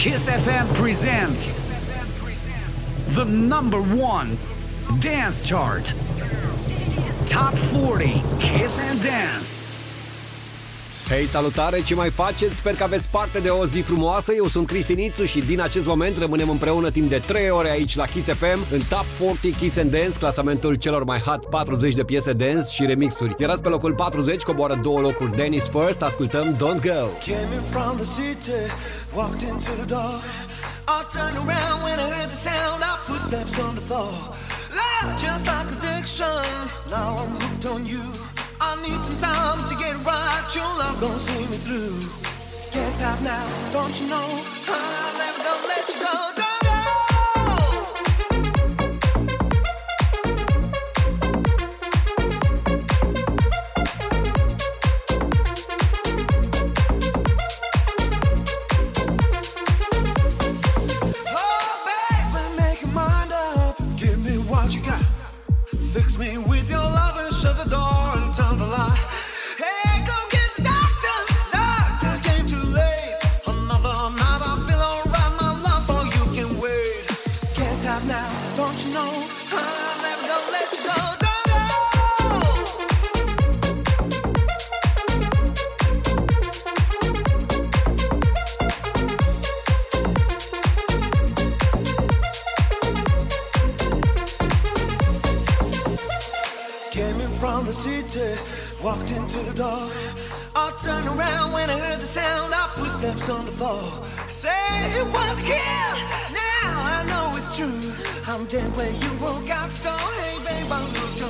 Kiss FM presents the number one dance chart. Top 40 Kiss and Dance. Hei, salutare! Ce mai faceți? Sper că aveți parte de o zi frumoasă. Eu sunt Cristinițu și din acest moment rămânem împreună timp de 3 ore aici la Kiss FM în Top 40 Kiss and Dance, clasamentul celor mai hot 40 de piese dance și remixuri. Iar azi pe locul 40 coboară două locuri Dennis First, ascultăm Don't Go. Came in from the city, walked into the door. I turned around when I heard the sound of footsteps on the floor. Love just like addiction, now I'm hooked on you. I need some time to get right, your love gon' see me through. Can't stop now, don't you know? I'll never gonna let Say it was a kill. Now I know it's true. I'm dead where you walk out door. Hey, babe, I'm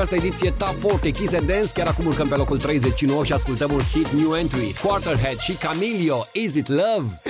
această ediție Top 40 Kiss and Dance, chiar acum urcăm pe locul 39 și ascultăm un hit new entry. Quarterhead și Camilio, Is It Love?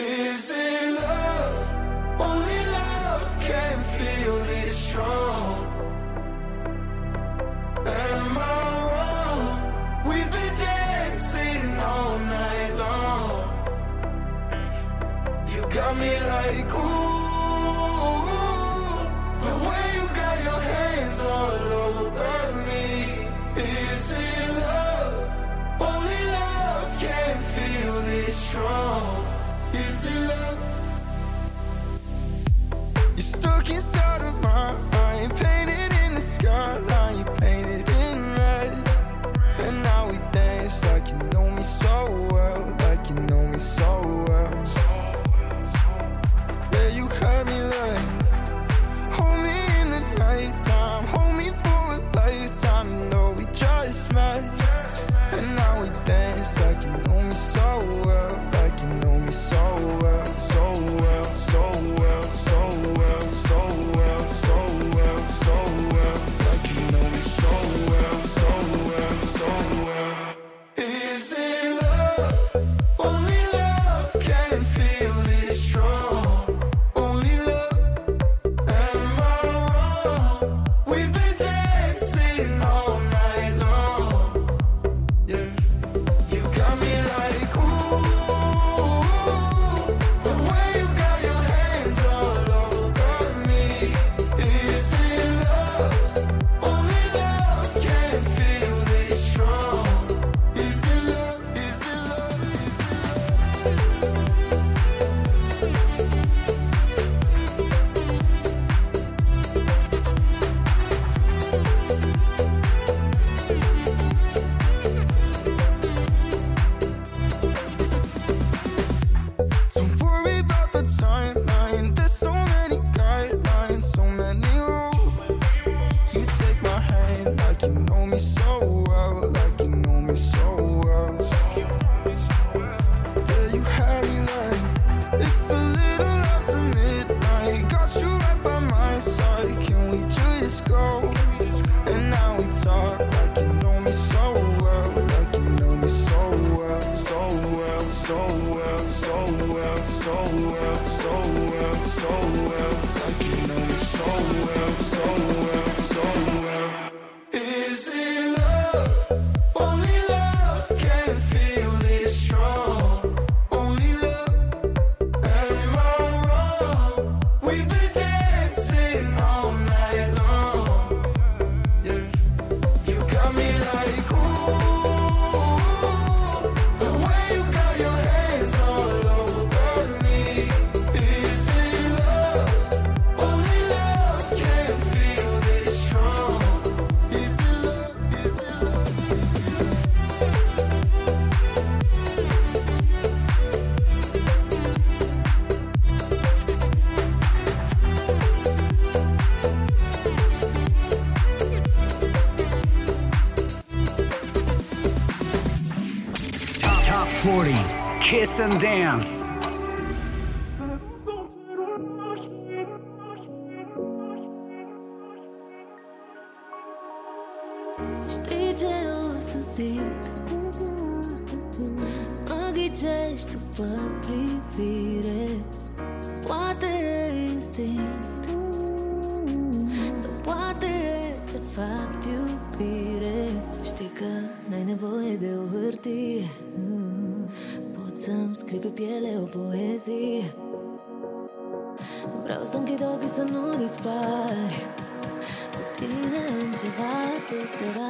and dance. I know this part, but didn't you have to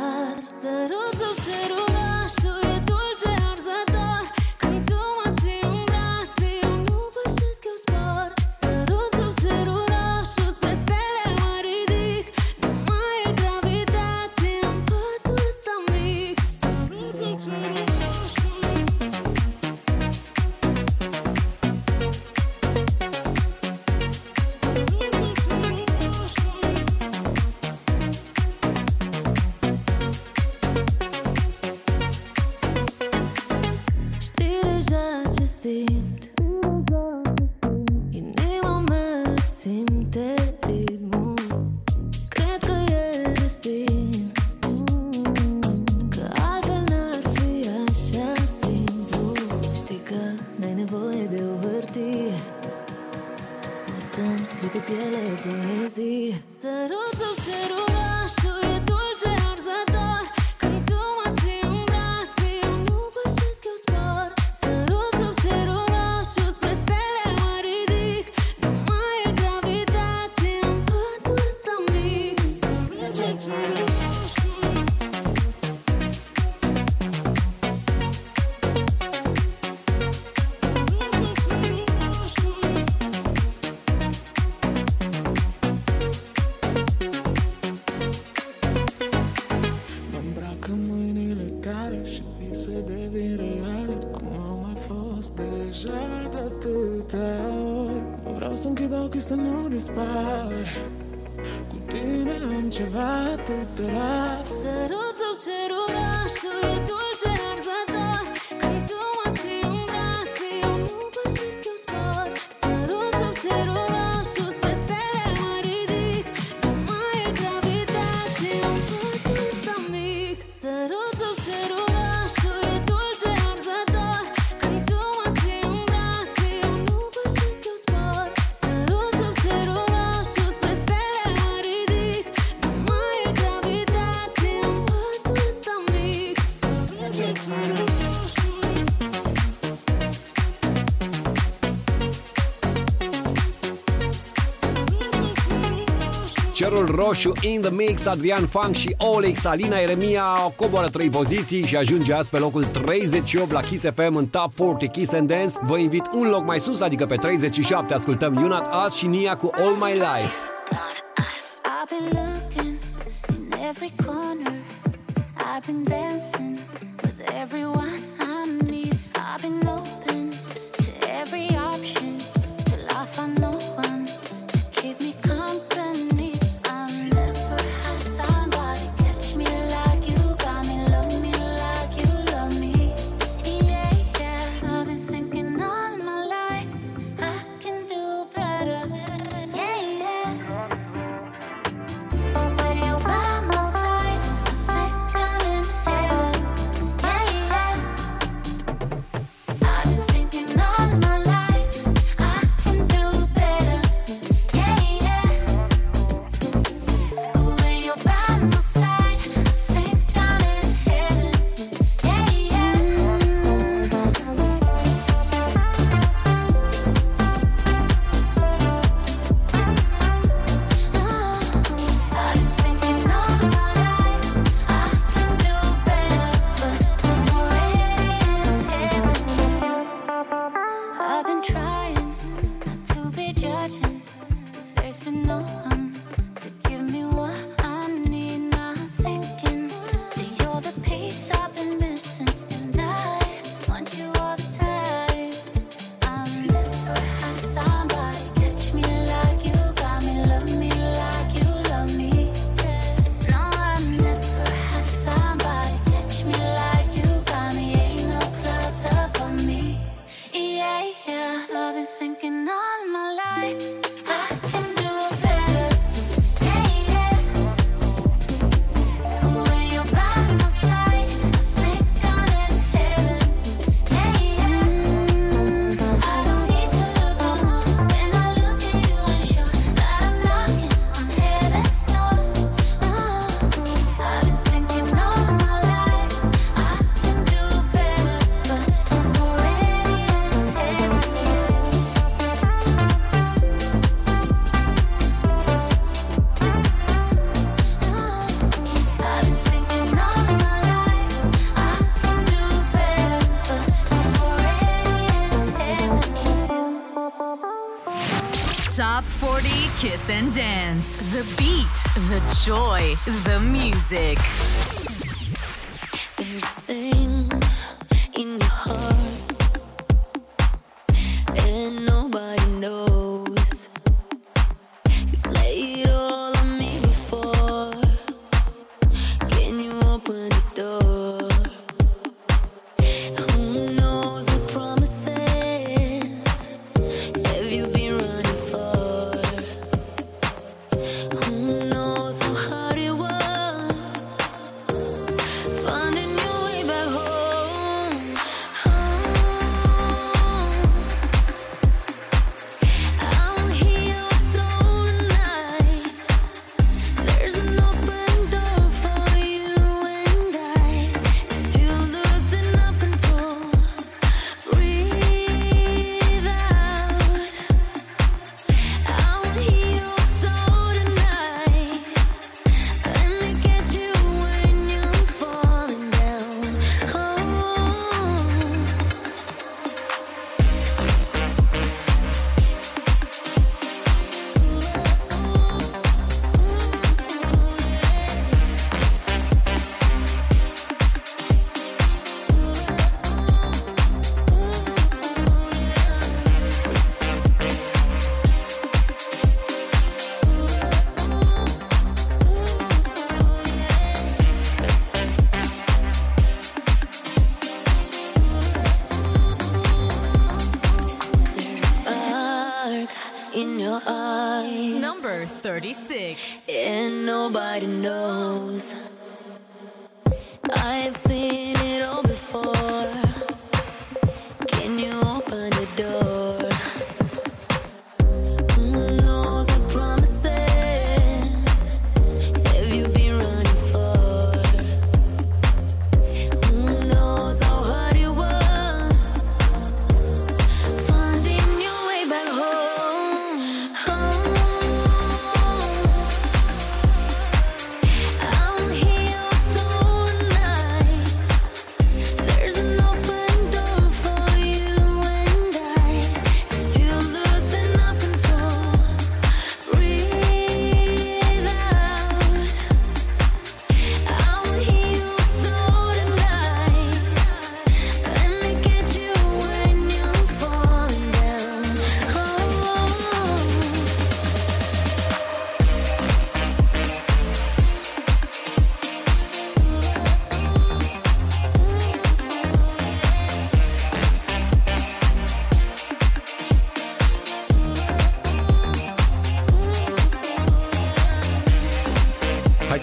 dispar Cu tine am ceva tuturor Să roșu in the mix, Adrian Fang și Olex Alina Eremia coboară 3 poziții și ajunge azi pe locul 38 la Kiss FM în Top 40 Kiss and Dance. Vă invit un loc mai sus, adică pe 37 ascultăm Unat As și Nia cu All My Life. Kiss and dance. The beat, the joy, the music.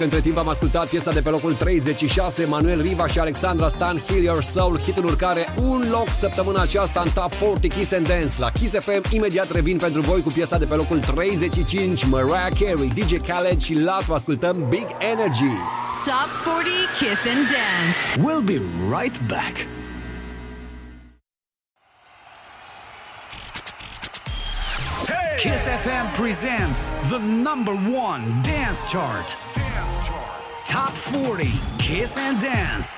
Între timp am ascultat piesa de pe locul 36, Manuel Riva și Alexandra Stan, Heal Your Soul, hit în urcare, un loc săptămâna aceasta în Top 40 Kiss and Dance. La Kiss FM imediat revin pentru voi cu piesa de pe locul 35, Mariah Carey, DJ Khaled și Latu. Ascultăm Big Energy. Top 40 Kiss and Dance. We'll be right back. Kiss FM presents the number one dance chart. Top 40 Kiss and Dance.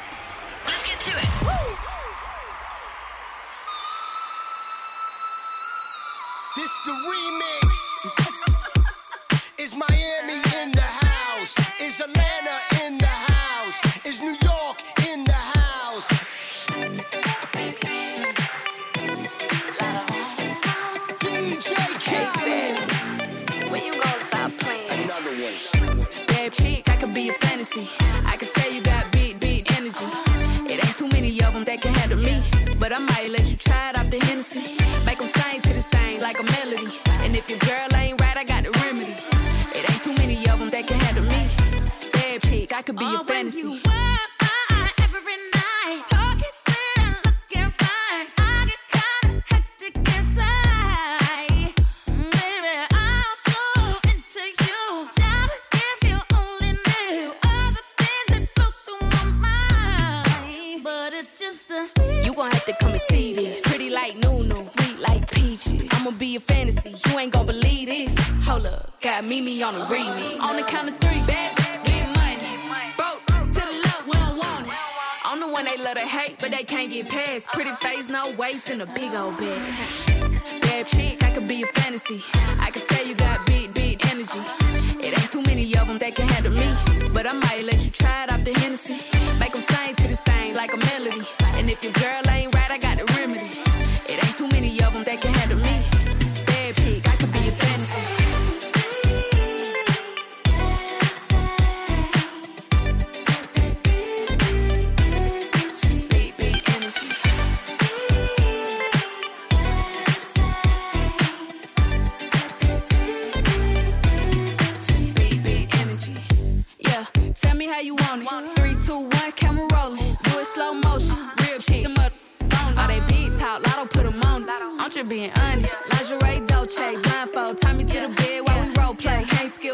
I could be your fantasy. When you walk by every night, talking sweet and looking fine, I get kinda hectic inside. Baby, I'm so into you. Darling, if you only knew all the things that flow through my mind. But it's just a You gon' have to come and see this. Pretty like Nunu, sweet like peaches. I'ma be a fantasy, you ain't gon' believe this. Hold up, got Mimi on the remix. On the count of three, past. Pretty face, no waist, and a big old bag. Bad chick, I could be a fantasy. I could tell you got big, big energy. It ain't too many of them that can handle me. But I might let you try it off the Hennessy. Make them sing to this thing like a melody. And if your girl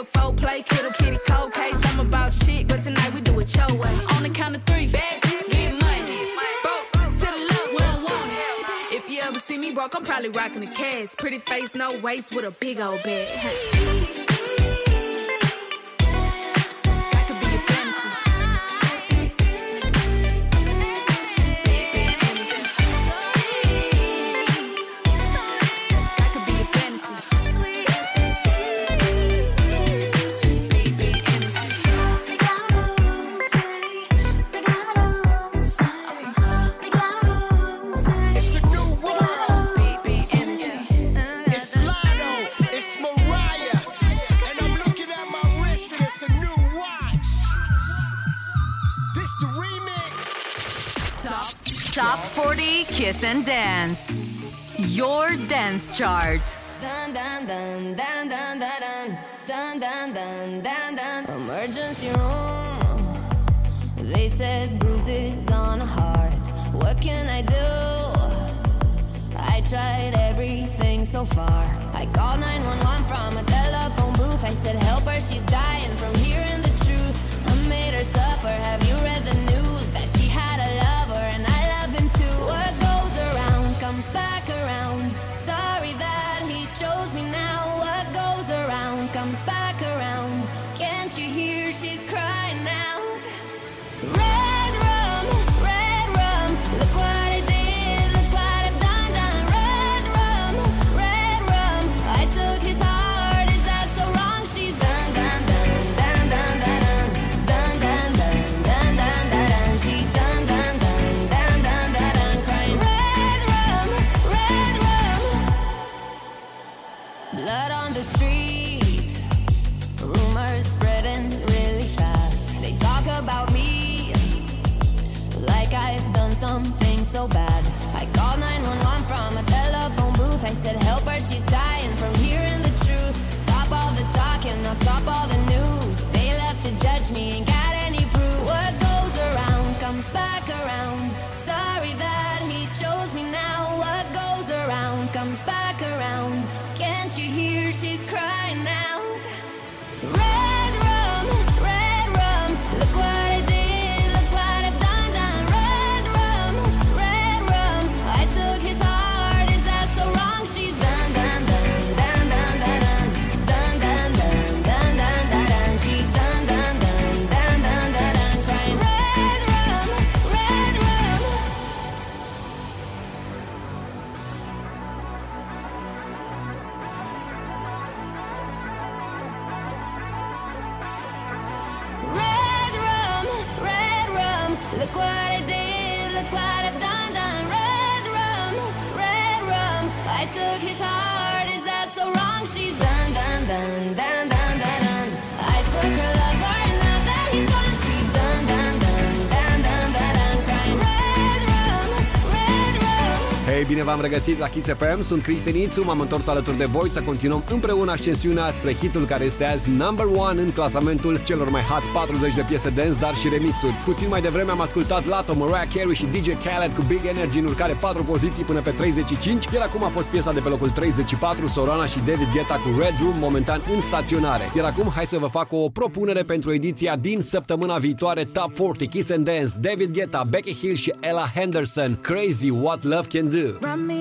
Can't folk play, kittle kitty cold case. I'm about shit, but tonight we do it your way. On the count of three, bad, get money. Broke to the left, we don't want it. If you ever see me broke, I'm probably rocking a cast. Pretty face, no waist, with a big old bag. 40 Kiss and Dance. Your dance chart. Dun dun dun dun dun dun dun dun dun dun dun Emergency room. They said bruises on heart. What can I do? I tried everything so far. I called 911 from a telephone booth. I said, Help her, she's dying from hearing the truth. I made her suffer. Have you read the news comes back around. So bad. I called 911 from a telephone booth. I said, Help her, she's dying from hearing the truth. Stop all the talking, now stop all the news. They left to judge me, Bine v-am regăsit la Kiss FM, sunt Cristi Nițu, m-am întors alături de voi să continuăm împreună ascensiunea spre hitul care este azi number one în clasamentul celor mai hot 40 de piese dance, dar și remixuri. Puțin mai devreme am ascultat Lato, Mariah Carey și DJ Khaled cu Big Energy în urcare 4 poziții până pe 35, iar acum a fost piesa de pe locul 34, Sorana și David Guetta cu Red Room, momentan în staționare. Iar acum hai să vă fac o propunere pentru ediția din săptămâna viitoare Top 40 Kiss and Dance, David Guetta, Becky Hill și Ella Henderson, Crazy What Love Can Do. Run me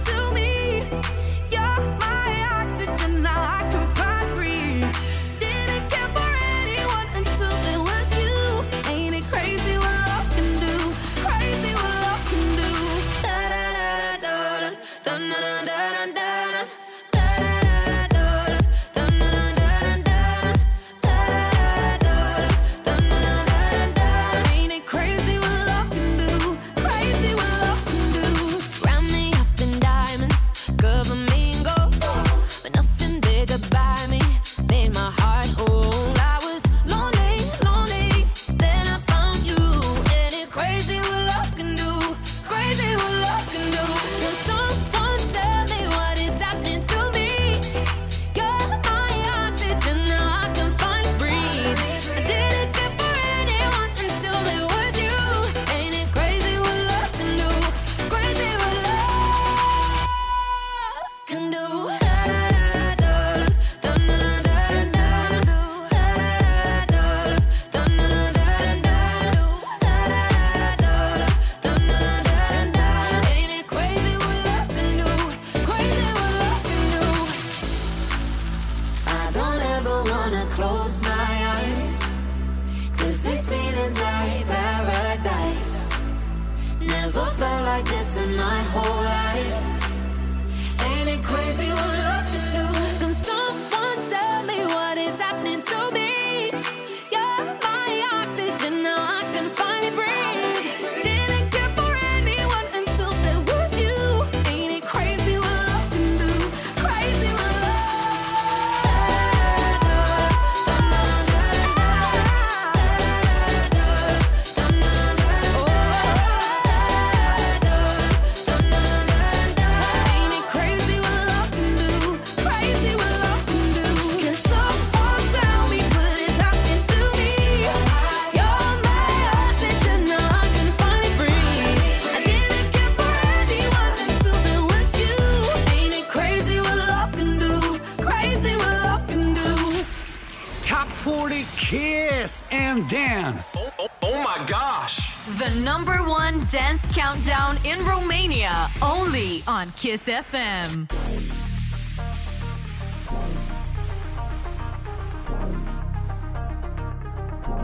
on Kiss FM.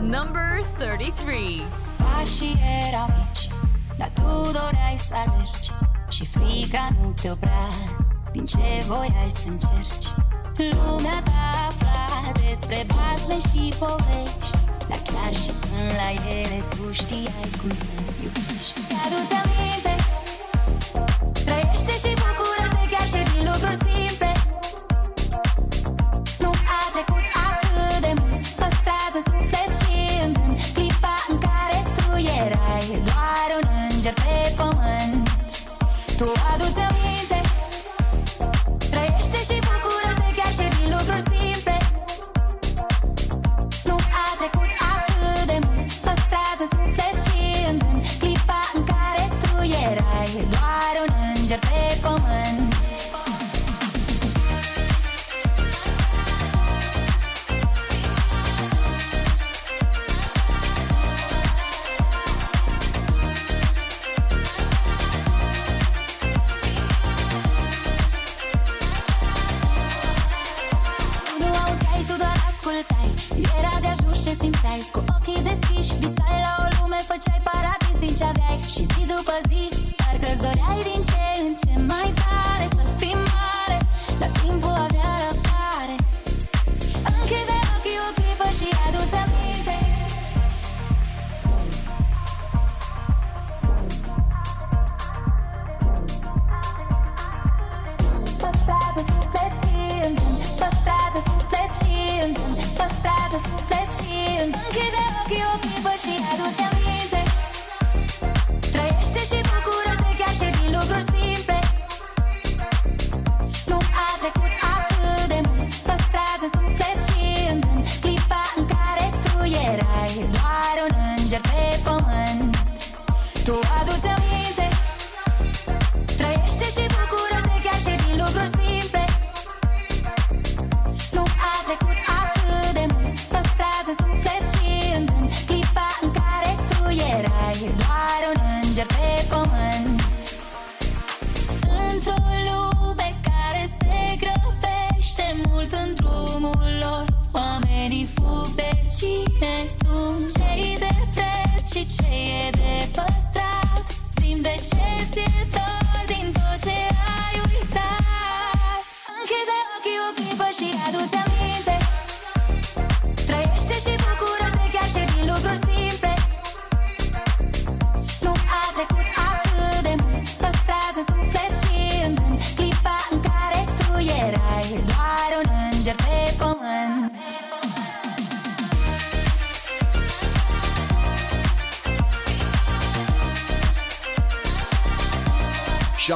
Number 33. Pașii erau mici, dar tu doreai să alergi Și frica nu te oprea din ce voiai să încerci Lumea ta afla despre basme și povești Dar chiar și când la ele tu știai cum să iubești Adu-ți aminte,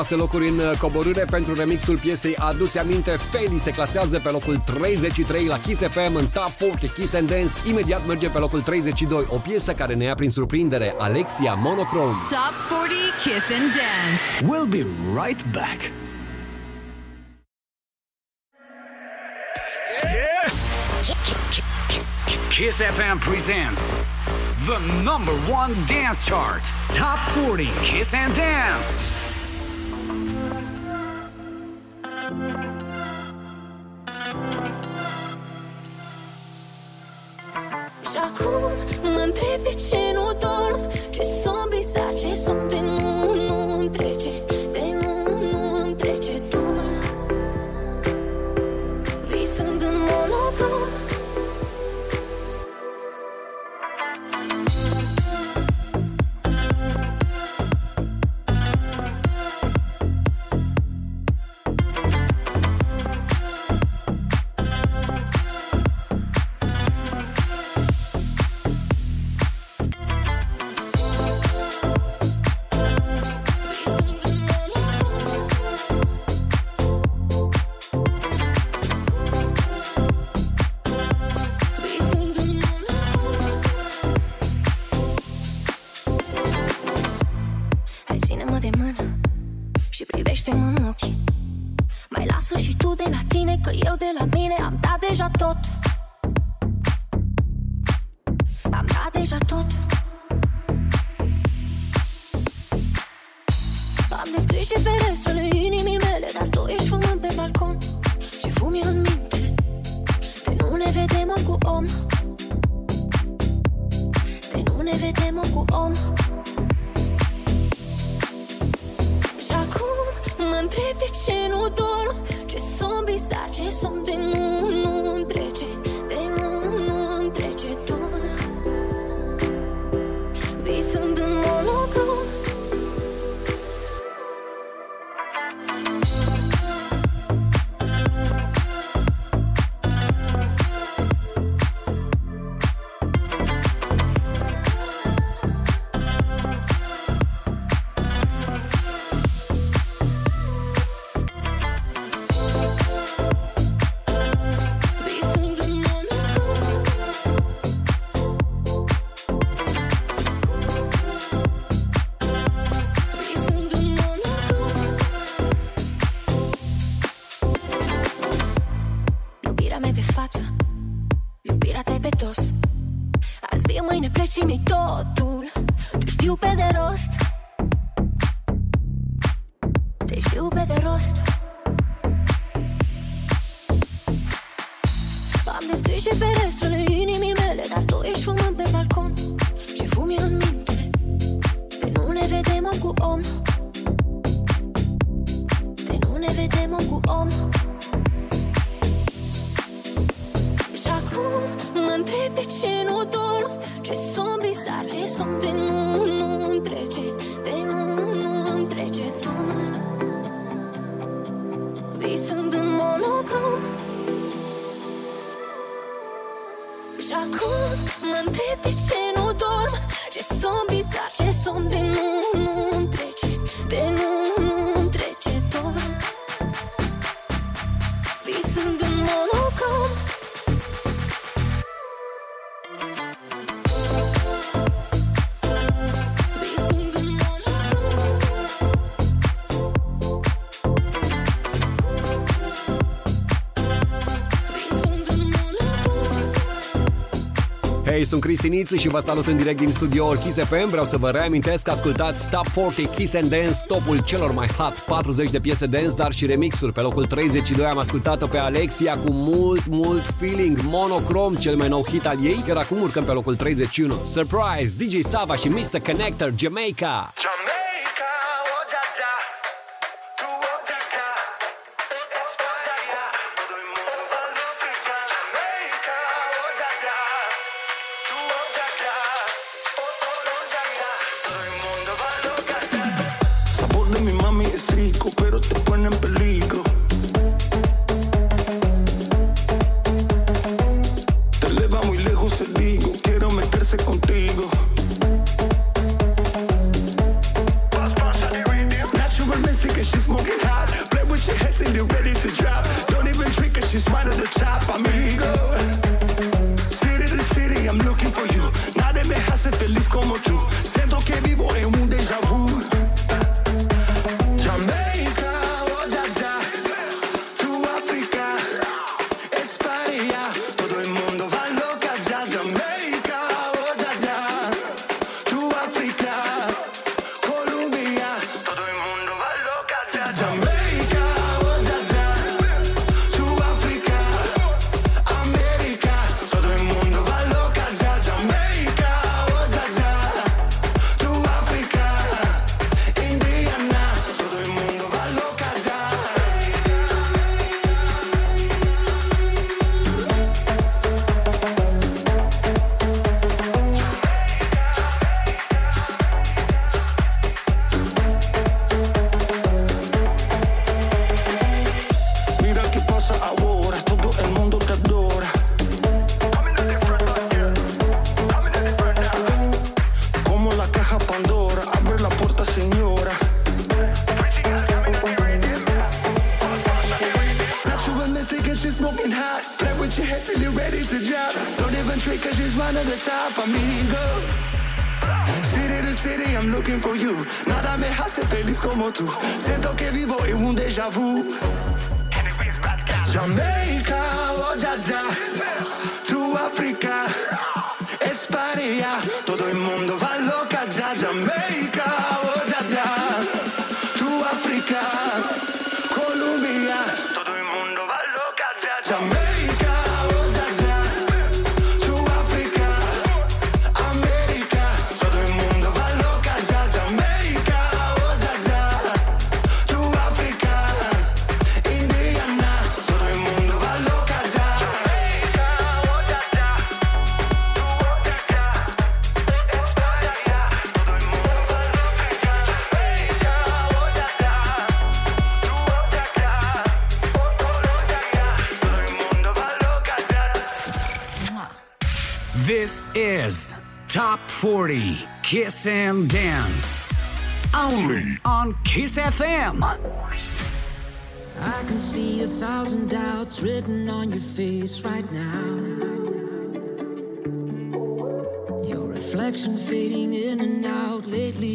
6 locuri în uh, coborâre pentru remixul piesei Aduți aminte, Feli se clasează pe locul 33 la Kiss FM în Top 40 Kiss and Dance. Imediat merge pe locul 32, o piesă care ne ia prin surprindere, Alexia Monochrome. Top 40 Kiss and Dance. We'll be right back. Kiss FM presents the number one dance chart, Top 40 Kiss and Dance. I mean it. I'm sunt Cristi și vă salut în direct din studioul Kiss FM. Vreau să vă reamintesc că ascultați Top 40 Kiss and Dance, topul celor mai hot 40 de piese dance, dar și remixuri. Pe locul 32 am ascultat-o pe Alexia cu mult, mult feeling, monocrom, cel mai nou hit al ei, iar acum urcăm pe locul 31. Surprise, DJ Sava și Mr. Connector, Jamaica. Kiss and Dance. Only on Kiss FM. I can see a thousand doubts written on your face right now. Your reflection fading in and out lately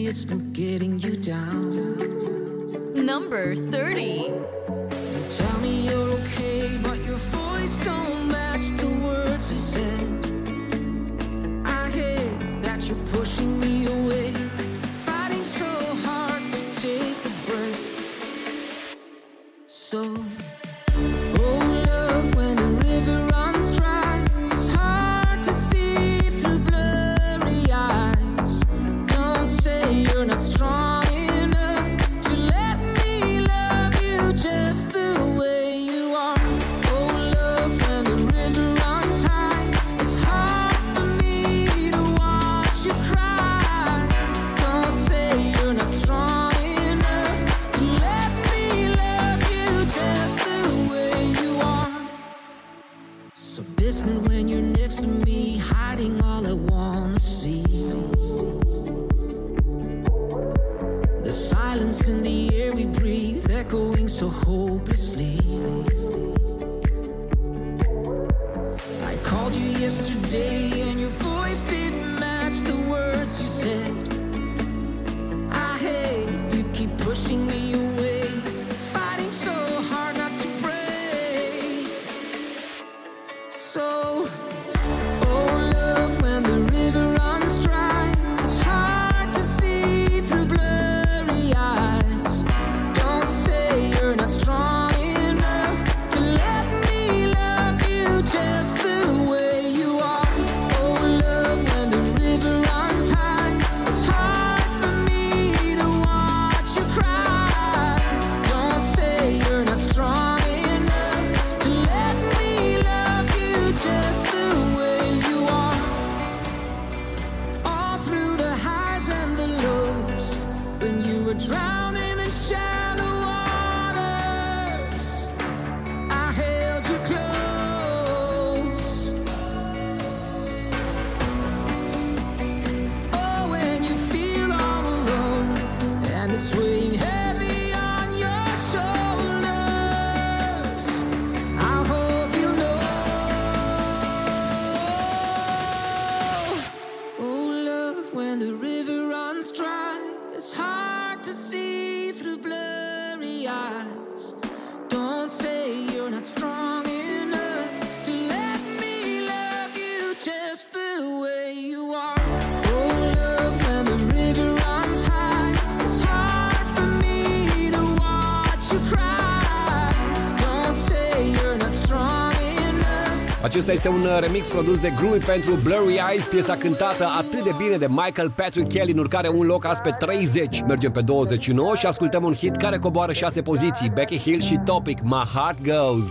Acesta este un uh, remix produs de Groovy pentru Blurry Eyes, piesa cântată atât de bine de Michael Patrick Kelly, în urcare un loc azi pe 30. Mergem pe 29 și ascultăm un hit care coboară 6 poziții, Becky Hill și Topic, My Heart Goes.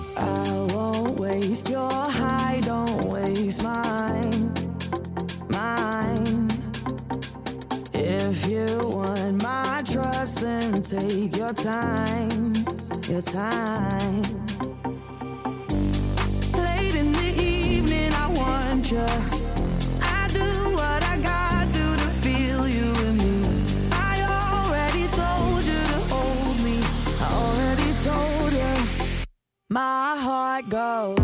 If you want my trust, then take your time, your time. go.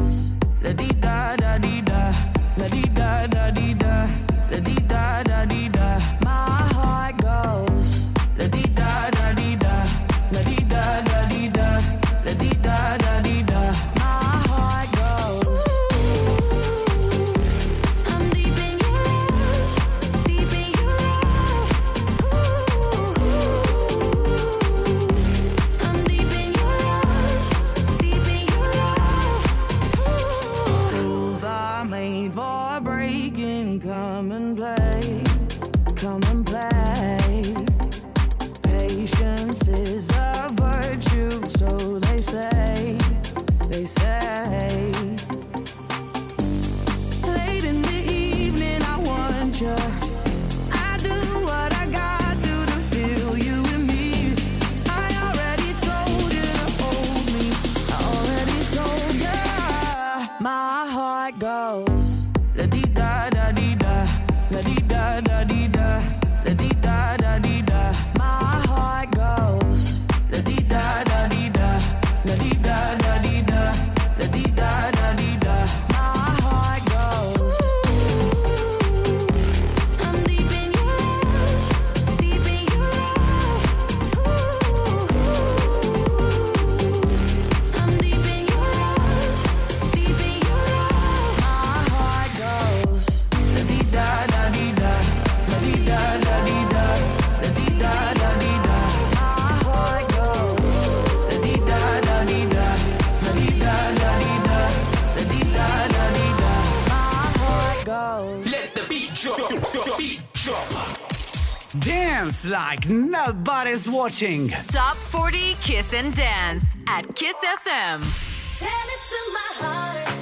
Dance like nobody's watching. Top 40 Kiss and Dance at Kiss FM. Tell it to my heart.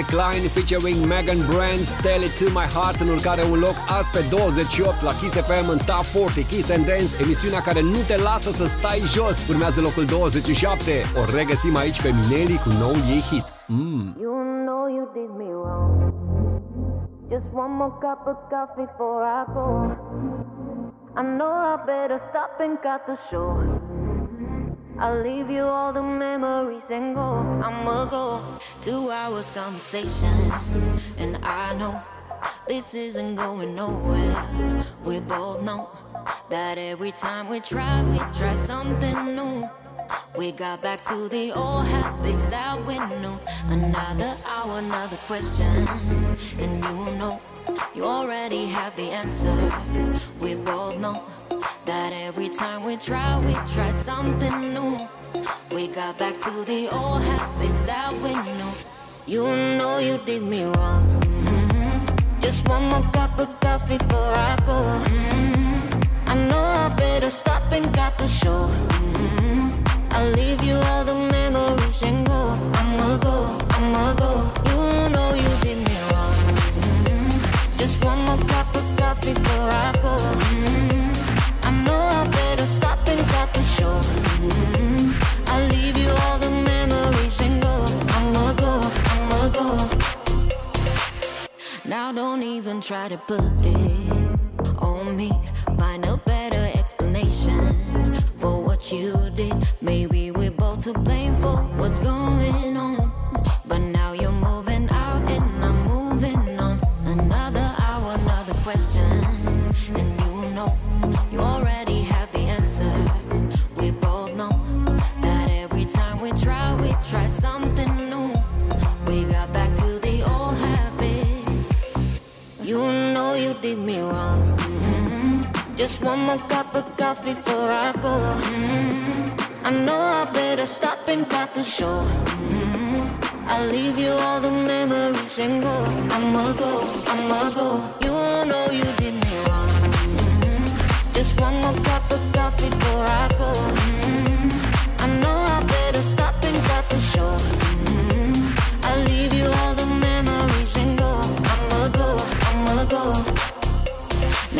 Dante Klein featuring Megan Brands Tell It To My Heart în urcare un loc azi pe 28 la Kiss FM în Top 40 Kiss and Dance, emisiunea care nu te lasă să stai jos. Urmează locul 27. O regăsim aici pe Mineli cu noul ei hit. Mm. You know you did me wrong. Just one more cup of coffee before I go. I know I better stop and cut the show. I'll leave you all the memories and go. I'ma go. Two hours conversation, and I know this isn't going nowhere. We both know that every time we try, we try something new. We got back to the old habits that we knew. Another hour, another question, and you know you already have the answer. We both know that every time we try, we try something new. We got back to the old habits that we knew. You know you did me wrong. Mhm. Just one more cup of coffee before I go. Mhm. I know I better stop and got the show. Mhm. I'll leave you all the memories and go. Even try to put it on me. Find a better explanation for what you did. Maybe we're both to blame for what's going on. But now you're moving out and I'm moving on. Another hour, another question. Just one more cup of coffee before I go. Mhm. I know I better stop and cut the show. Mhm. I'll leave you all the memories and go. I'ma go, I'ma go. You know you did me wrong. Mhm. Just one more cup of coffee before I go. Mhm. I know I better stop and cut the show. Mhm. I'll leave you all the memories and go. I'ma go, I'ma go.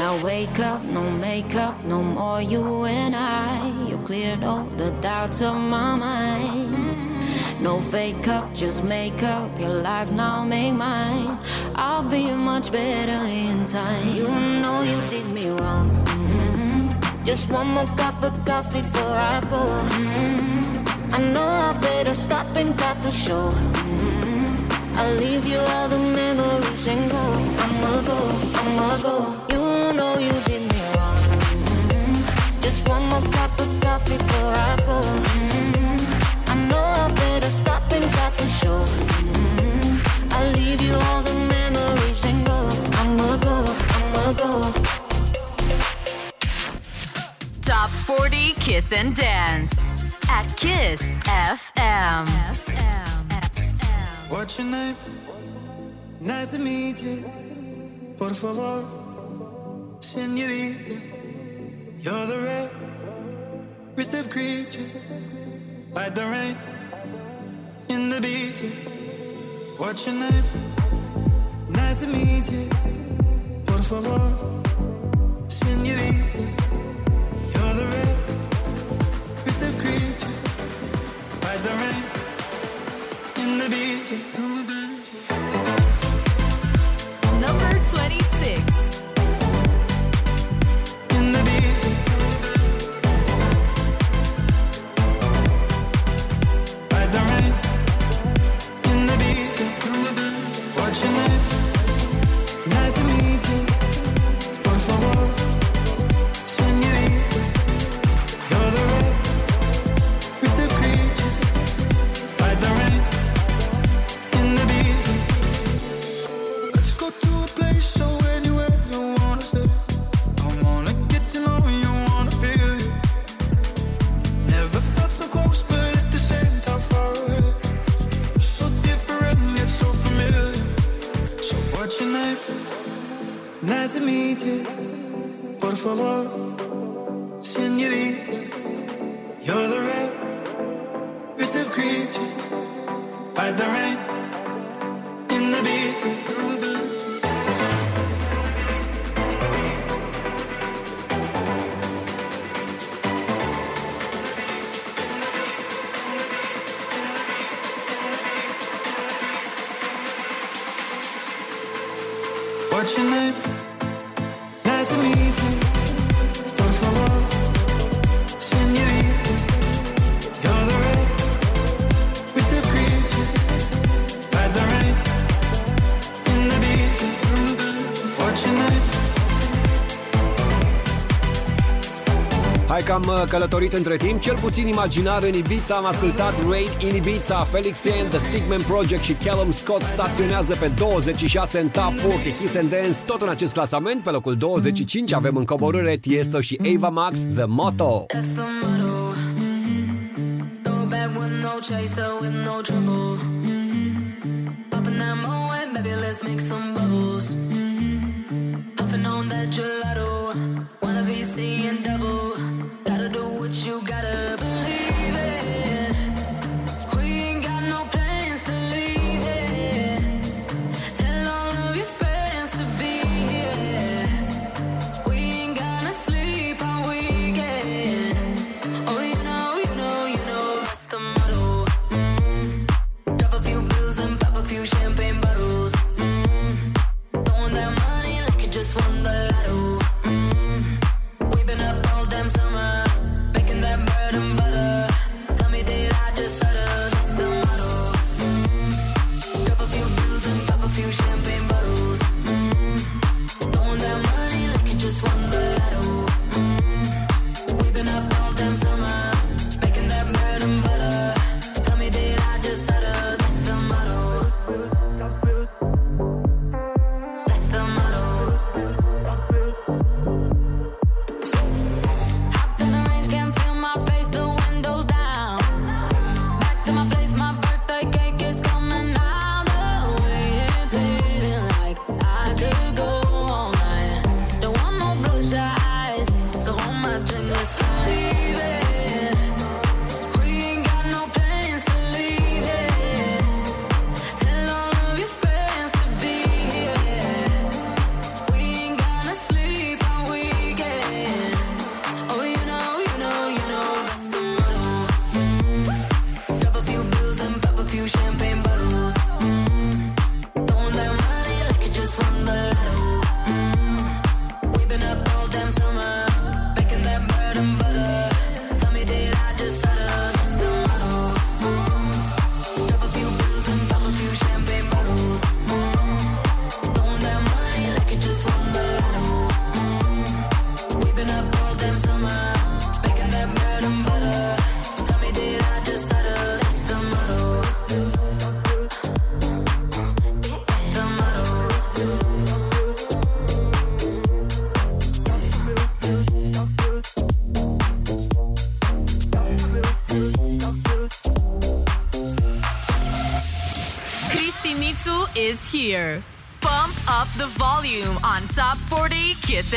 Now wake up, no makeup, no more you and I. You cleared all the doubts of my mind. No fake up, just make up your life now, make mine. I'll be much better in time. You know you did me wrong. Mhm. Just one more cup of coffee before I go. Mhm. I know I better stop and cut the show. Mhm. I'll leave you all the memories and go. I'ma go, I'ma go. Just one more cup of coffee before I go. Mhm. I know I better stop and cut the show. Mhm. I'll leave you all the memories and go. I'ma go, I'ma go. Top 40 Kiss and Dance at Kiss FM. What's your name? Nice to meet you. Por favor, senorita. You're the rarest of creatures, like the rain in the beach. What's your name? Nice to meet you. Por favor, senorita. You're the rarest of creatures, like the rain in the beach. Number 26. am uh, călătorit între timp, cel puțin imaginar în Ibiza, am ascultat Raid in Ibiza, Felix Yen, The Stickman Project și Callum Scott staționează pe 26 în Top 40 Kiss and Dance. Tot în acest clasament, pe locul 25, avem în coborâre Tiesto și Ava Max, The Motto. Let's make some bubbles.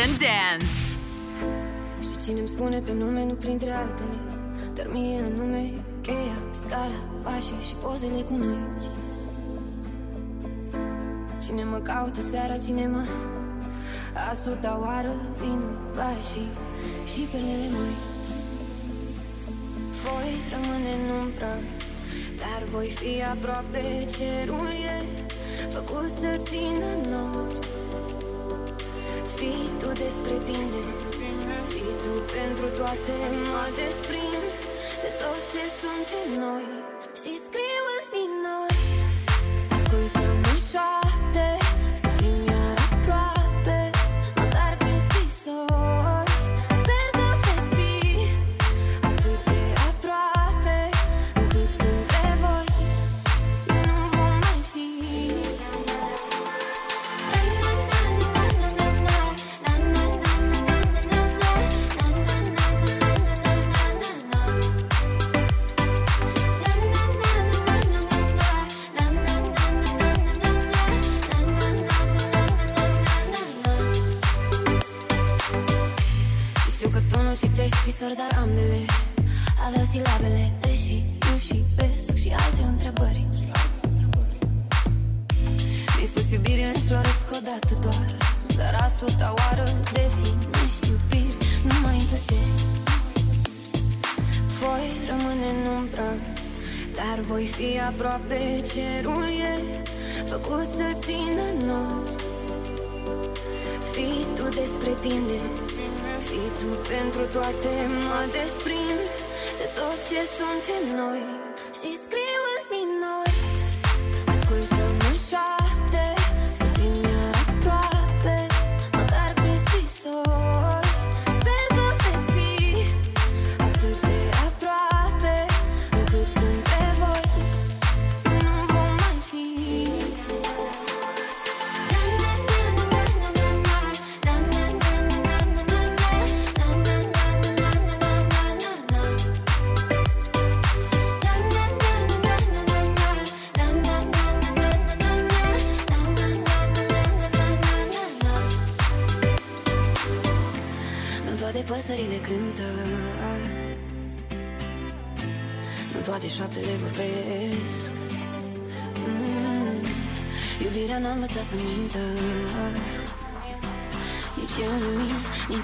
and Dance. Știi cine îmi spune pe nume, nu printre altele? Dar mie anume cheia, scara, pașii și pozele cu noi. Cine mă caută seara, cine mă A oară vin pașii și pelele moi Voi rămâne în umbră Dar voi fi aproape cerul e Făcut să țină nori despre tine. Fii tu pentru toate Mă desprind de tot ce suntem noi. Și scrie shared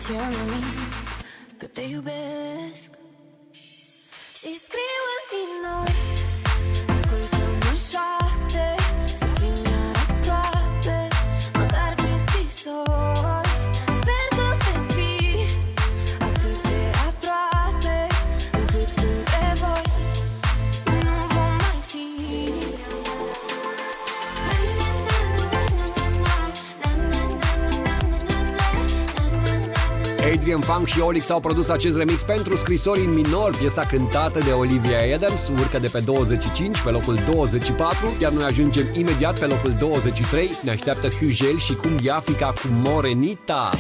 journey Funk și Olix au produs acest remix pentru scrisori în minor, piesa cântată de Olivia Adams, urcă de pe 25 pe locul 24, iar noi ajungem imediat pe locul 23, ne așteaptă Hugel și Cumbia Africa cu Morenita.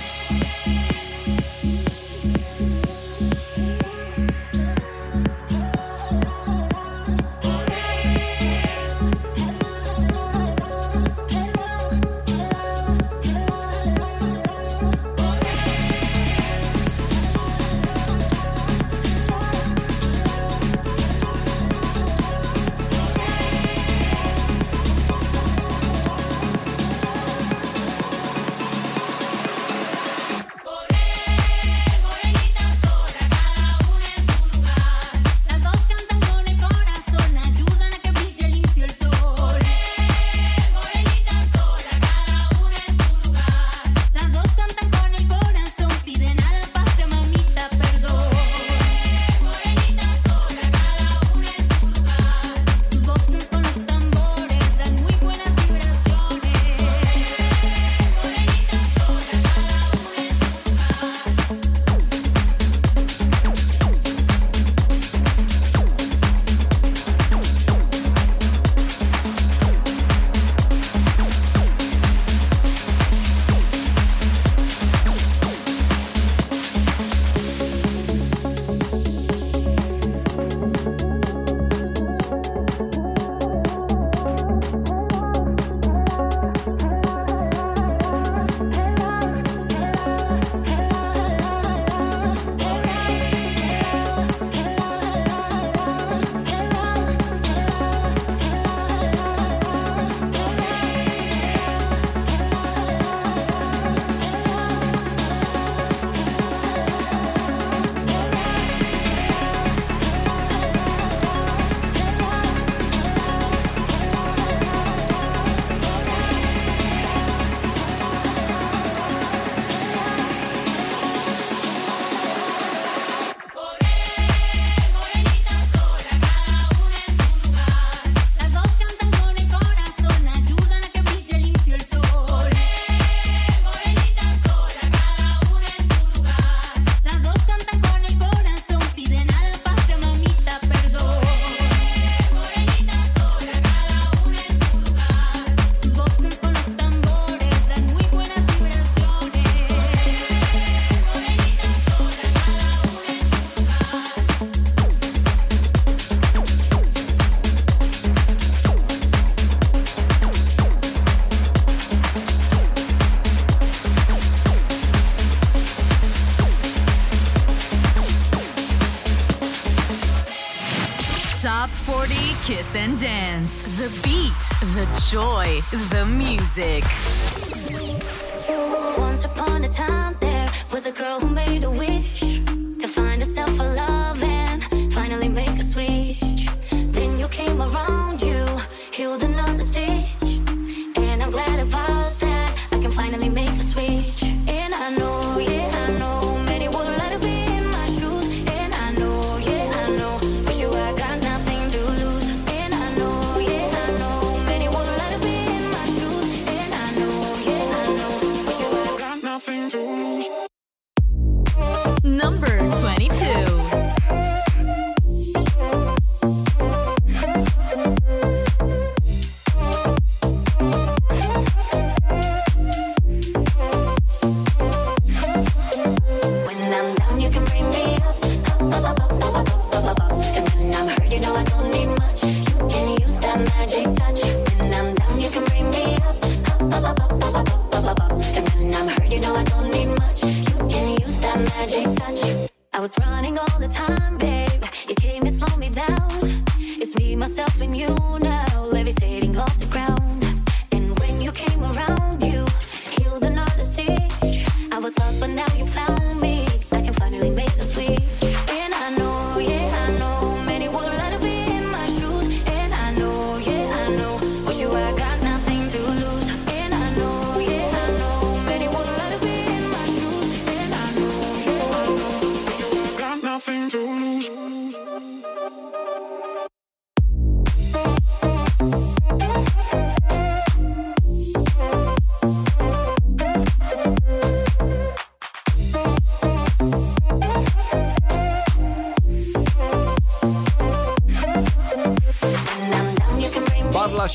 Kiss and dance. The beat, the joy, the music. Once upon a time, there was a girl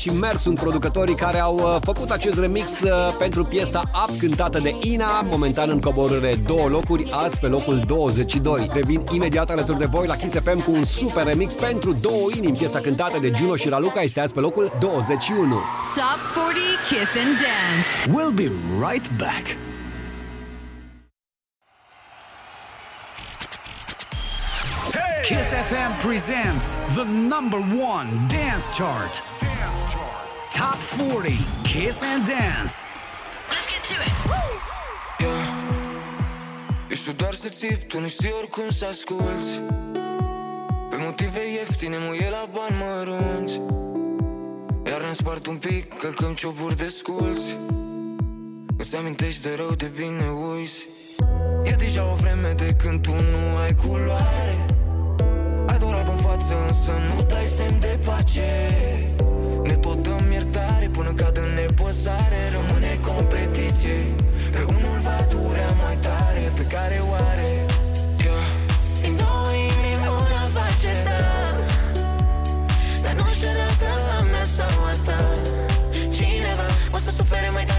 și Mer sunt producătorii care au uh, făcut acest remix uh, pentru piesa Up cântată de Ina, momentan în coborâre două locuri, azi pe locul 22. Revin imediat alături de voi la Kiss FM cu un super remix pentru două inimi. Piesa cântată de Juno și Raluca este azi pe locul 21. Top 40 Kiss and Dance. We'll be right back. FM presents the number one dance chart. Top 40 Kiss and Dance. Let's get to it. Ești tu doar să țipi, tu nu știi oricum să asculți Pe motive ieftine, muie la bani mărunți Iar ne spart un pic, călcăm cioburi de sculți Îți amintești de rău, de bine uiți E deja o vreme de când tu nu ai culoare însă nu dai semn de pace. Ne tot dăm iertare până cad în nepăsare. Rămâne competiție Pe unul va durea mai tare. Pe care oare? Yeah. Din două inimi una face da Dar nu știu dacă a mea sau a ta Cineva o să sufere mai tare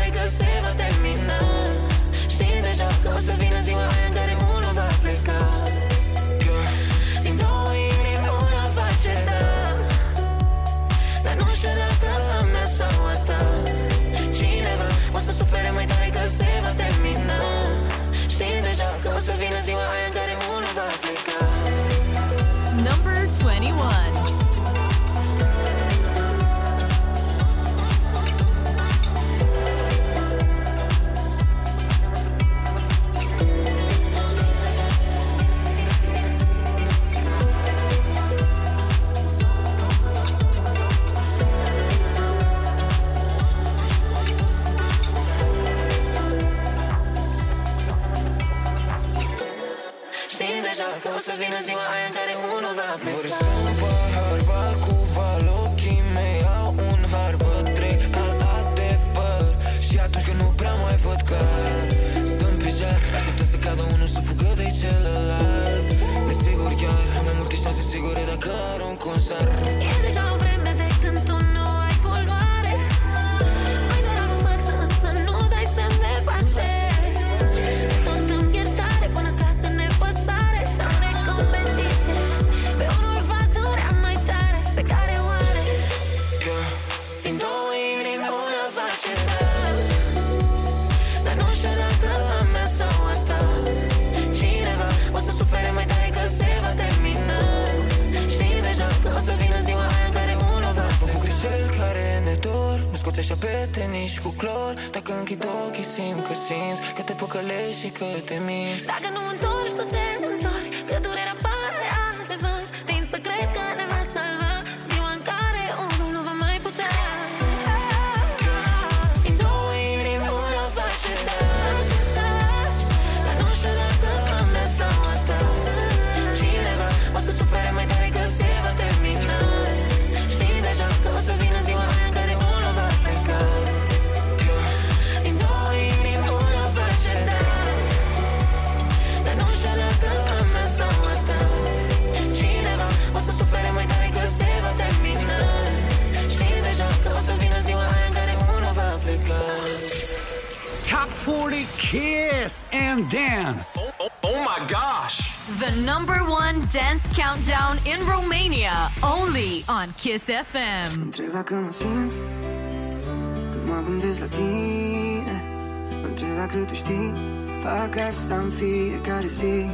multe șanse sigure dacă arunc un sar dor Nu scoți așa pe nici cu clor. Dacă închid ochii simt că simți Că te păcălești și că te minți. Dacă nu întorci, 40 Kiss and Dance. Oh my gosh. The number one dance countdown in Romania, only on Kiss FM. Întreb dacă mă simți Când mă gândesc la tine întreb dacă tu știi Fac asta în fiecare zi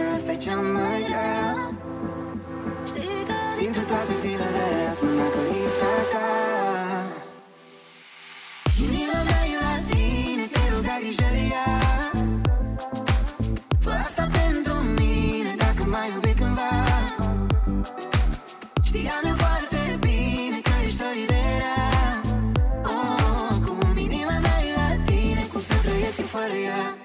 că asta e cea mai grea. Știi că Dintre toate zilele Ați mânat călița ta. Inima mea e la tine Te rog, ai grijă de ea. Fă asta pentru mine Dacă m-ai iubit cândva. Știam eu foarte bine Că ești o idee oh, Acum inima mea e la tine Cum să trăiesc eu fără ea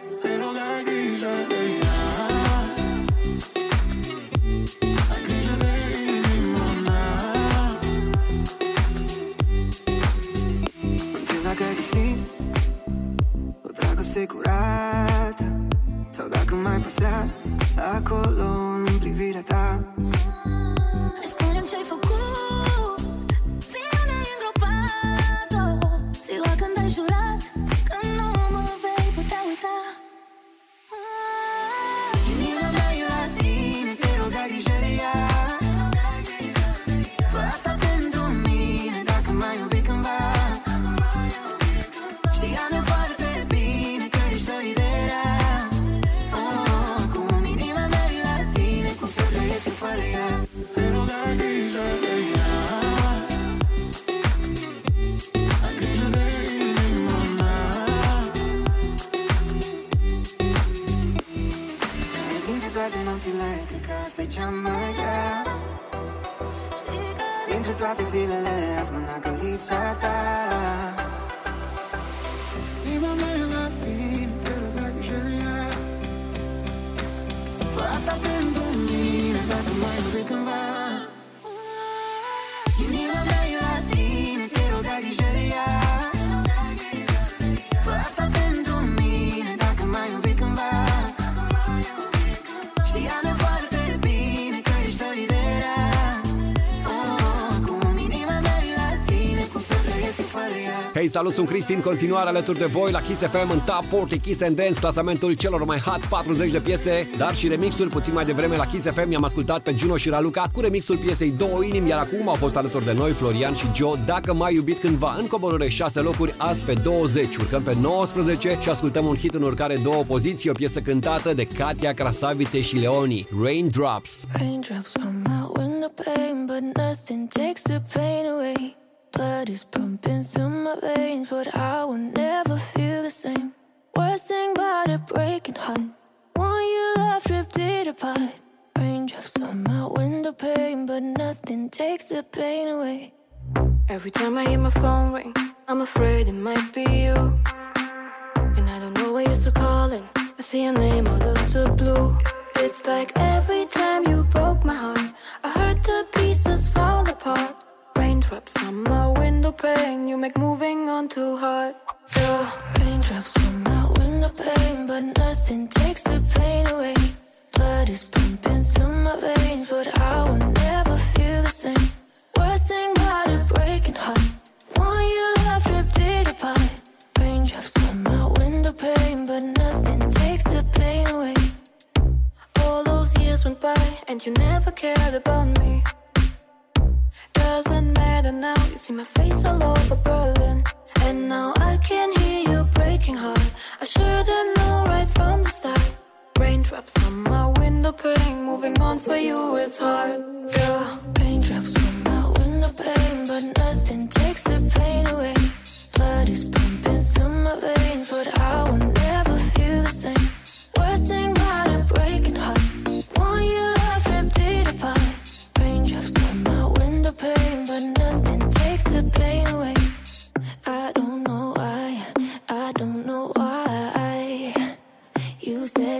Acolo în privirea ta salut, sunt Cristi în continuare alături de voi la Kiss FM în Top 40 Kiss and Dance, clasamentul celor mai hot 40 de piese, dar și remixuri puțin mai devreme la Kiss FM. I-am ascultat pe Juno și Raluca cu remixul piesei Două inimi, iar acum au fost alături de noi Florian și Joe, Dacă m-ai iubit cândva, în coborâre 6 locuri, azi pe 20, urcăm pe 19 și ascultăm un hit în urcare două poziții, o piesă cântată de Katia Krasavice și Leoni, Raindrops. Raindrops on my window pane, but nothing takes the pain away. Blood is pumping through my veins, but I will never feel the same. Worst thing about a breaking heart, one you love ripped it apart. Raindrops on my window pane, but nothing takes the pain away. Every time I hear my phone ring, I'm afraid it might be you. And I don't know why you're still calling. I see your name out of the blue. It's like every time you broke my heart, I heard the pieces fall apart. Raindrops on my window pane, you make moving on too hard. Yeah. Raindrops on my window pane, but nothing takes the pain away. Blood is pumping through my veins, but I will never feel the same. Worst thing about a breaking heart, one you love ripped apart. Raindrops on my window pane, but nothing takes the pain away. All those years went by, and you never cared about me. Doesn't matter now, you see my face all over Berlin. And now I can hear you breaking heart. I should've known right from the start. Raindrops on my window pane, moving on for you is hard. Yeah. Raindrops on my window pane, but nothing takes the pain away. Blood is pumping through my veins,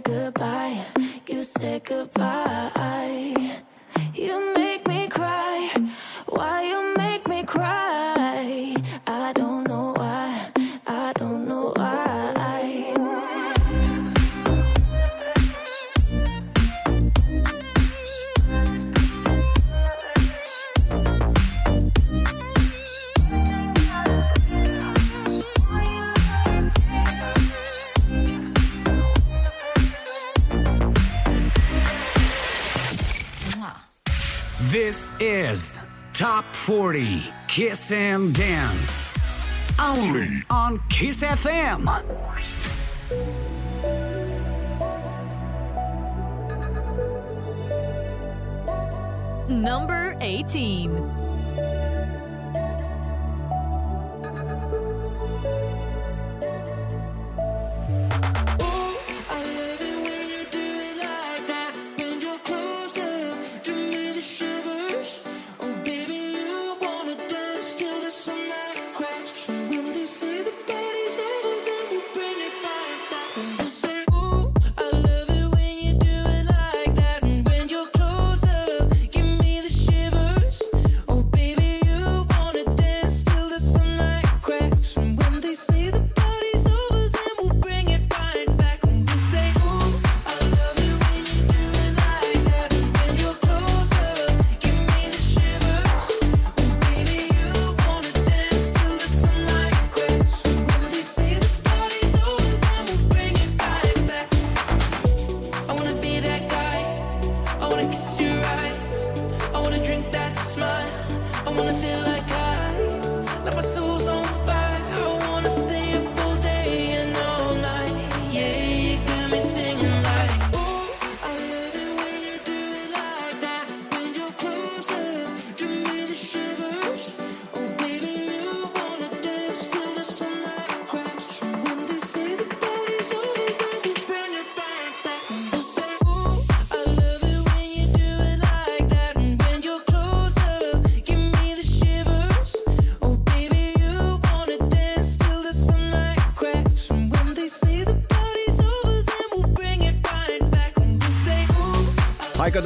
goodbye, you said goodbye. 40 Kiss and Dance. Only on Kiss FM. Number 18.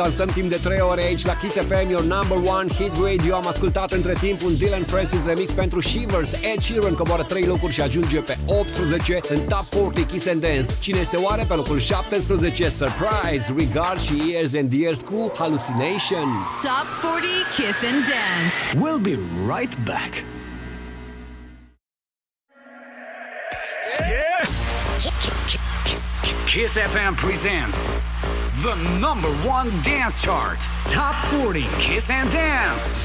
dansăm timp de 3 ore aici la Kiss FM, your number one hit radio. Am ascultat între timp un Dylan Francis remix pentru Shivers. Ed Sheeran coboară 3 locuri și ajunge pe 18 în Top 40 Kiss and Dance. Cine este oare pe locul 17? Surprise, Regard și Years and Years cu Hallucination. Top 40 Kiss and Dance. We'll be right back. Yeah! Kiss FM presents The number one dance chart. Top 40 Kiss and Dance.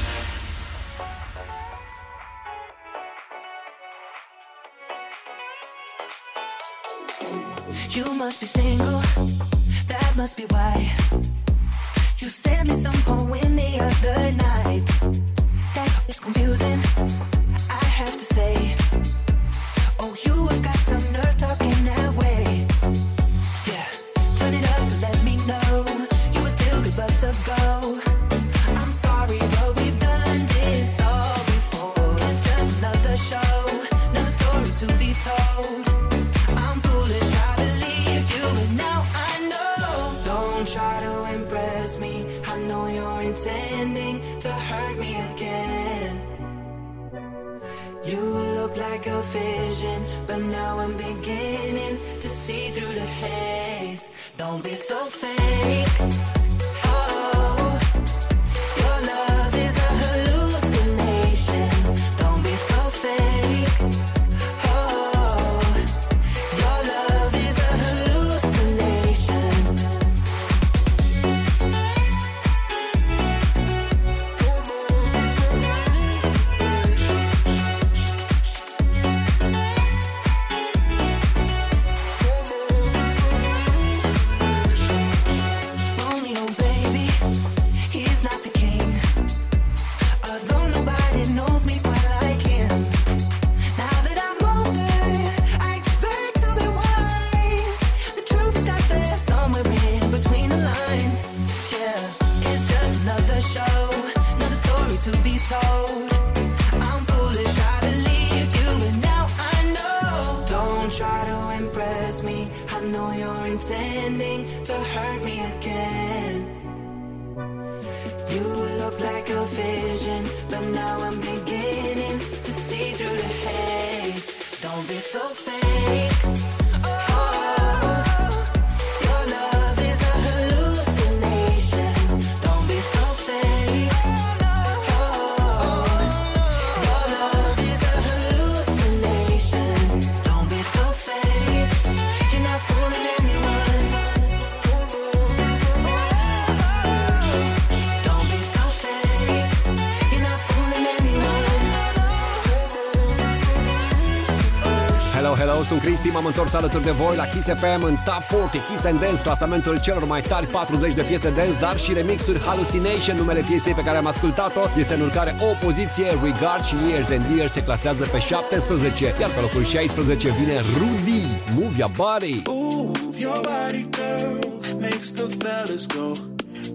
Cristi, m-am întors alături de voi la Kiss FM în Top 40 Kiss and Dance, clasamentul celor mai tari 40 de piese dance, dar și remixuri Hallucination, numele piesei pe care am ascultat-o, este în urcare o poziție, Regard și Years and Years se clasează pe 17, iar pe locul 16 vine Rudy, Move Your Body. Move your body, girl, makes the fellas go.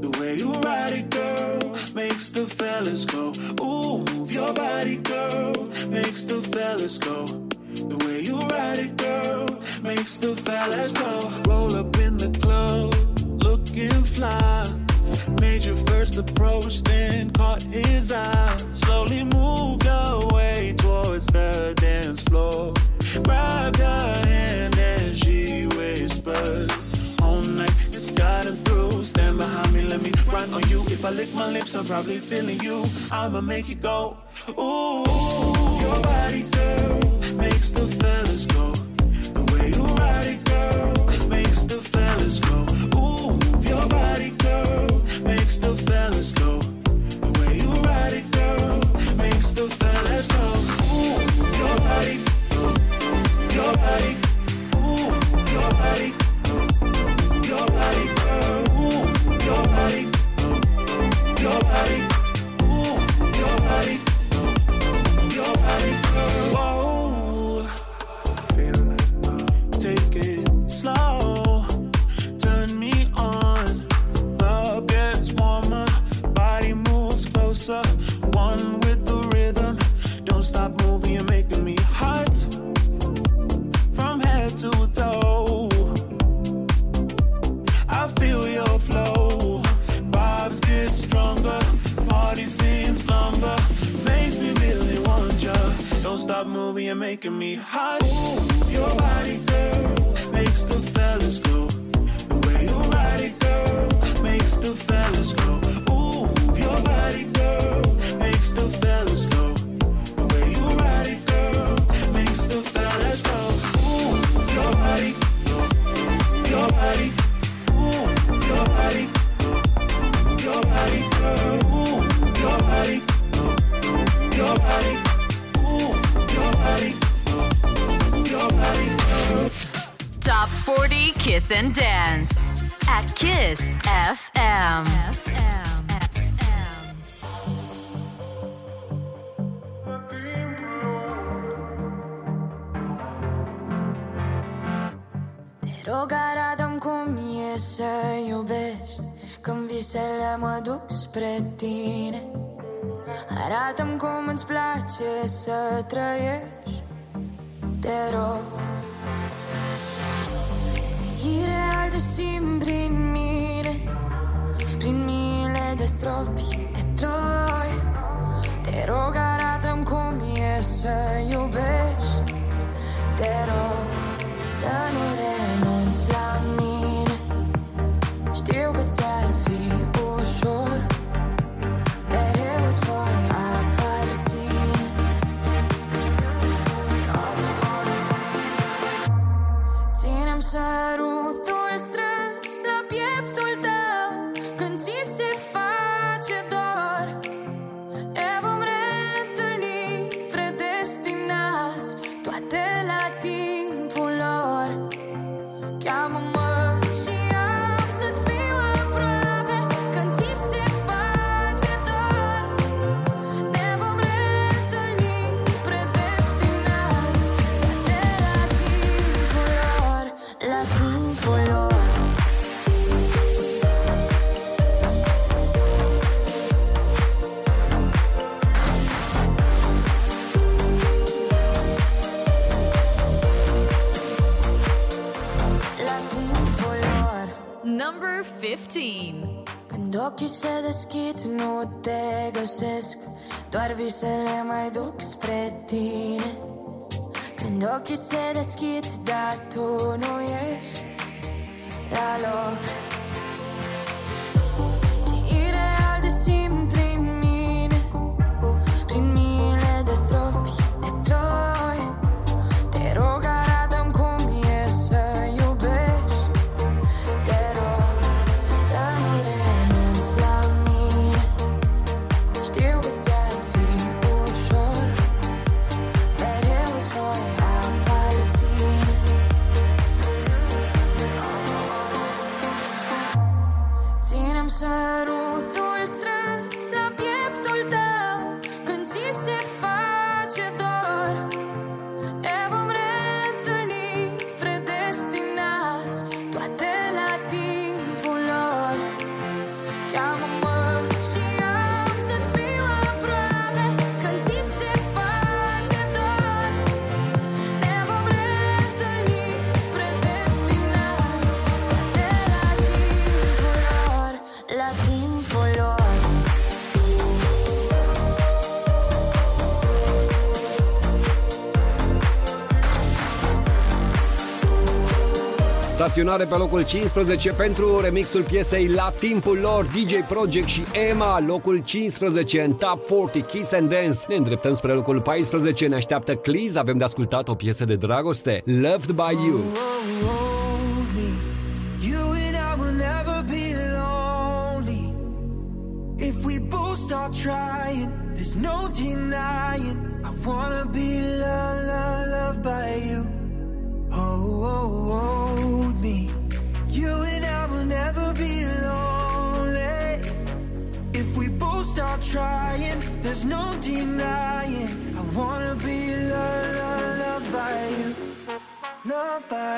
The way you ride it, girl, makes the fellas go. Ooh, move your body, girl, makes the fellas go. Fellas go. Roll up in the club, looking fly. Made your first approach, then caught his eye. Slowly moved your way towards the dance floor. Grabbed her hand and she whispered, All night it's gotten through. Stand behind me, let me run on you. If I lick my lips, I'm probably feeling you. I'ma make it go. Kiss and Dance at Kiss FM. Te rog, arată cum e să iubești. Când visele mă duc spre tine Arată-mi cum îți place să trăiești. Te rog Ți real de simt prin mine Prin mile de stropi de ploi. Te rog, arată-mi cum e să iubești. Te rog să nu renunți la mine. Știu că ți-ar fi ușor passaram 15. Când ochii se deschid, nu te găsesc. Doar visele mai duc spre tine. Când ochii se deschid, dar tu nu ești la loc. Ce ireal de simt prin mine Prin mile de stropi de ploi. Te rog, staționare pe locul 15 pentru remixul piesei La timpul lor, DJ Project și Emma, locul 15 în Top 40 Kiss and Dance. Ne îndreptăm spre locul 14, ne așteaptă Cliz, avem de ascultat o piesă de dragoste, Loved by You. hold me. You and I will never be lonely. If we both start trying, there's no denying. I wanna be loved, loved, loved by you. Oh, oh, hold me. You and I will never be lonely. If we both start trying, there's no denying. I wanna be loved, loved, loved by you. Loved by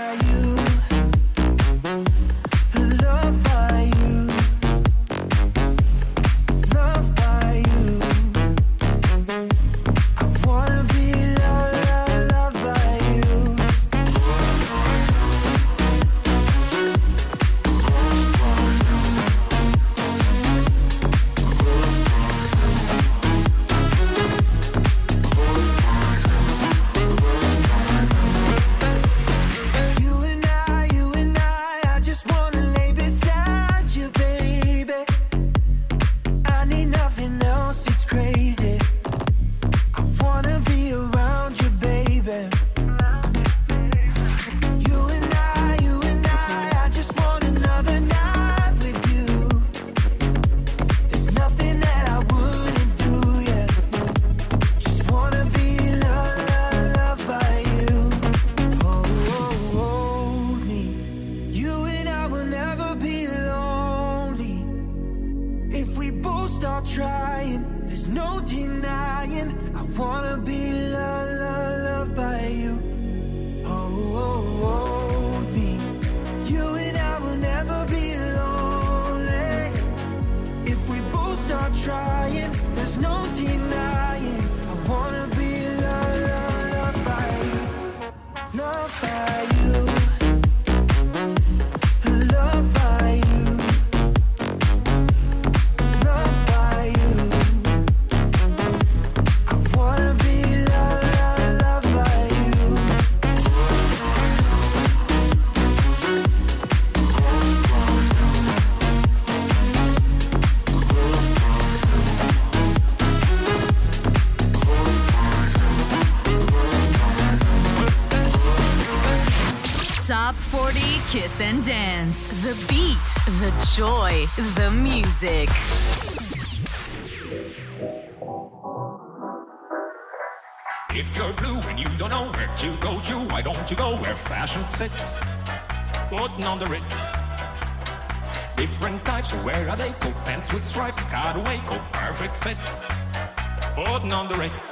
Kiss and Dance. The beat, the joy, the music. If you're blue and you don't know where to go to, why don't you go where fashion sits? Putting on the Ritz. Different types, where are they? Coat pants with stripes, cutaway, coat perfect fits. Putting on the Ritz,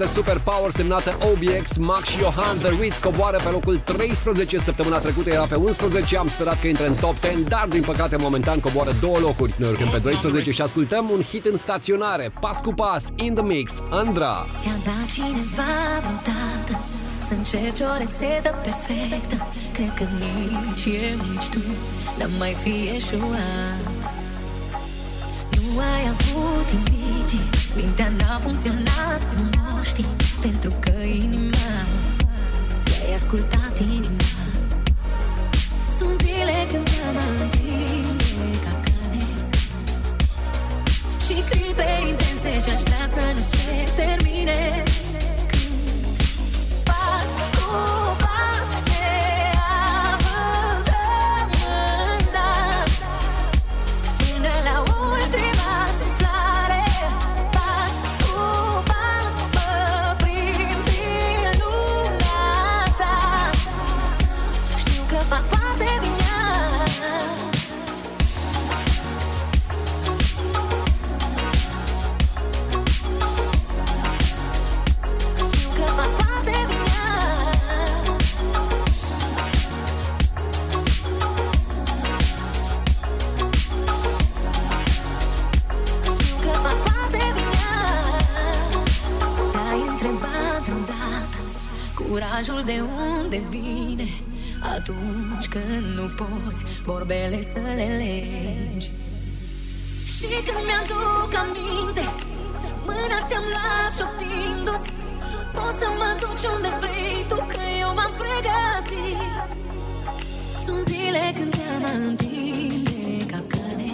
piesă Super Power semnată OBX, Max și Johan The Ritz coboară pe locul 13 săptămâna trecută, era pe 11, am sperat că intră în top 10, dar din păcate momentan coboară două locuri. Noi urcăm pe 12 și ascultăm un hit în staționare, pas cu pas, in the mix, Andra. Ți-a dat cineva vreodată? Să încerci o rețetă perfectă. Cred că nici eu, nici tu N-am mai fi eșuat Nu ai avut indicii Mintea n-a funcționat cum o știi Pentru că inima Ți-ai ascultat inima. Sunt zile când te-am întinde ca cane Și clipe intense ce-aș vrea să nu se termine. Pas cu pas Curajul de unde vine Atunci când nu poți Vorbele să le legi? Și când mi-aduc aminte Mâna ți-am luat șoptindu-ți Poți să mă duci unde vrei tu Că eu m-am pregătit. Sunt zile când te-am întinde ca cane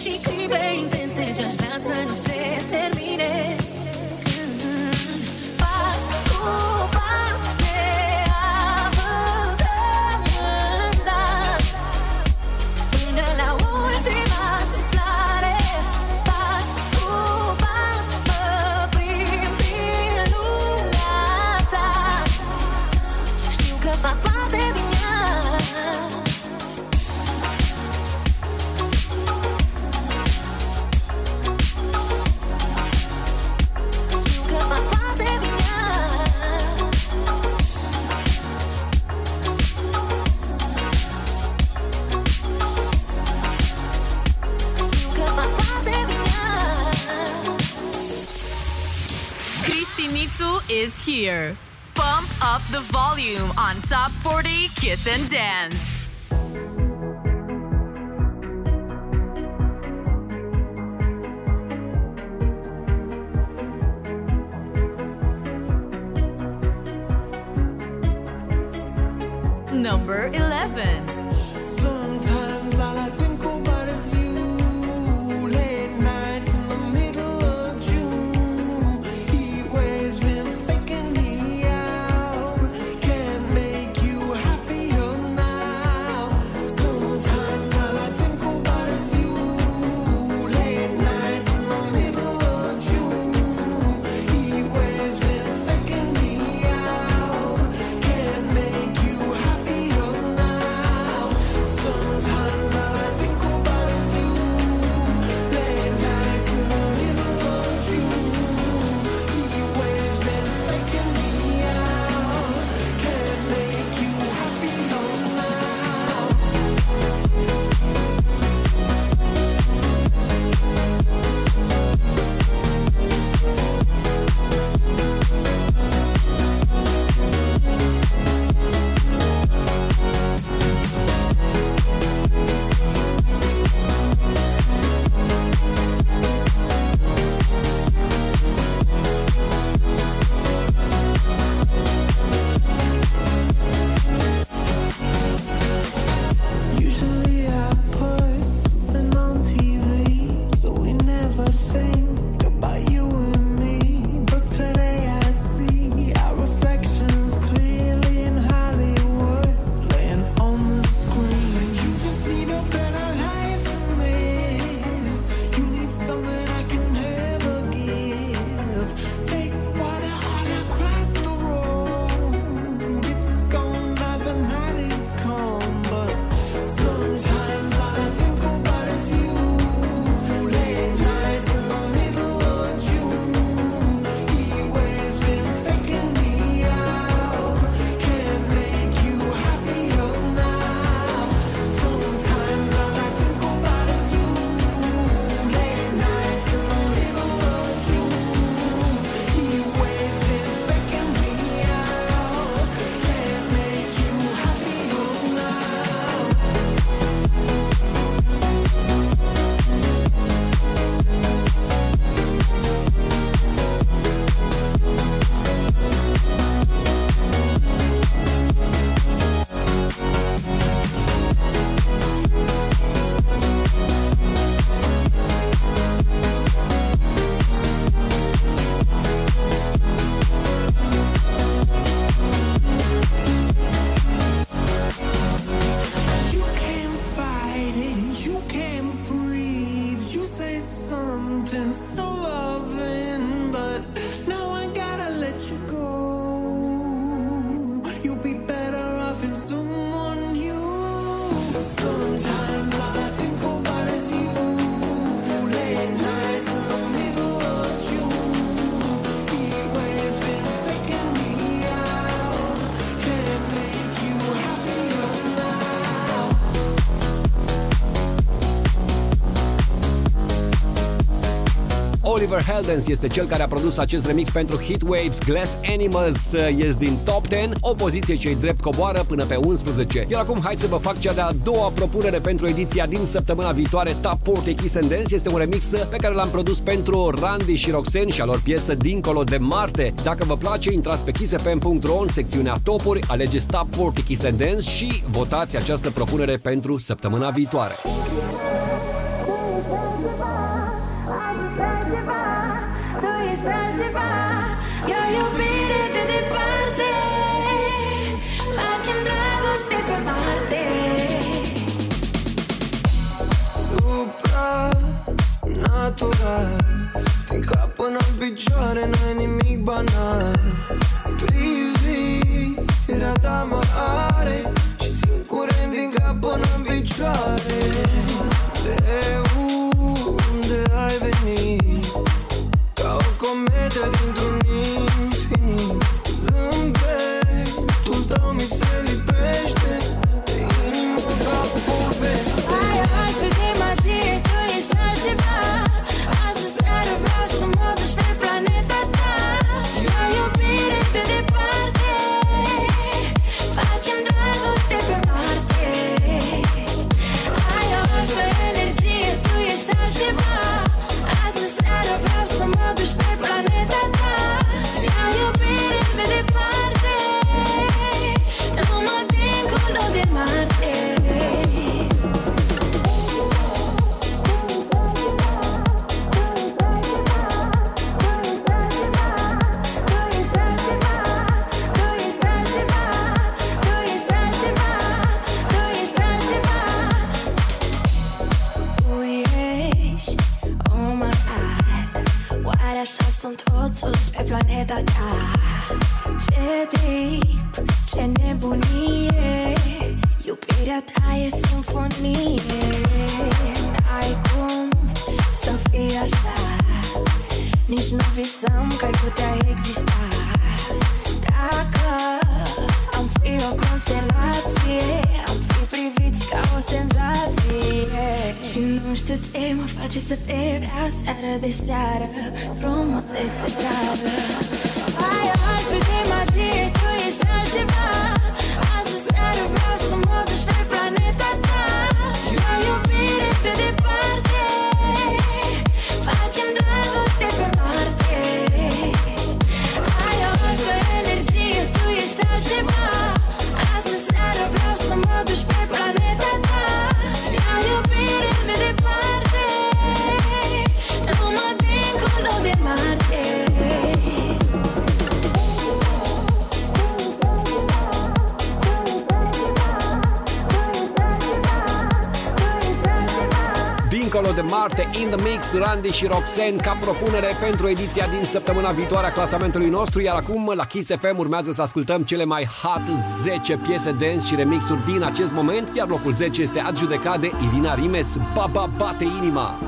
Și clipe intense ce-aș vrea să nu se termine here. Bump up the volume on Top 40 Kiss and Dance. Oliver Heldens este cel care a produs acest remix pentru Heatwaves Glass Animals uh, ies din top 10, o poziție ce-i drept coboară până pe 11. Iar acum hai să vă fac cea de-a doua propunere pentru ediția din săptămâna viitoare Top 40 Kiss and Dance este un remix uh, pe care l-am produs pentru Randy și Roxen și a lor piesă Dincolo de Marte. Dacă vă place, intrați pe kissfm.ro în secțiunea topuri, alegeți Top 40 Kiss and Dance și votați această propunere pentru săptămâna viitoare. Andy și Roxanne ca propunere pentru ediția din săptămâna viitoare a clasamentului nostru, iar acum la Kiss FM urmează să ascultăm cele mai hot 10 piese dance și remixuri din acest moment, iar locul 10 este adjudecat de Irina Rimes, Baba Bate Inima.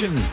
action.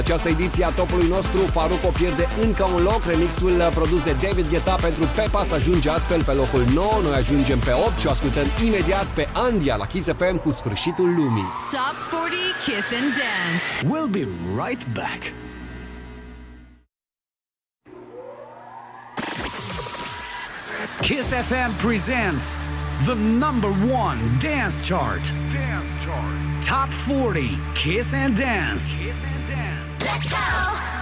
această ediție a topului nostru, Faruco pierde încă un loc. Remixul uh, produs de David Guetta pentru Pepa să ajunge astfel pe locul 9. Noi ajungem pe 8 și o ascultăm imediat pe Andia la Kiss FM cu sfârșitul lumii. Top 40 Kiss and Dance. We'll be right back. Kiss FM presents the number one dance chart. Dance chart. Top 40 Kiss and Dance. Kiss and Let's go!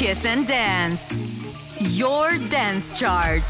Kiss and Dance. Your dance chart.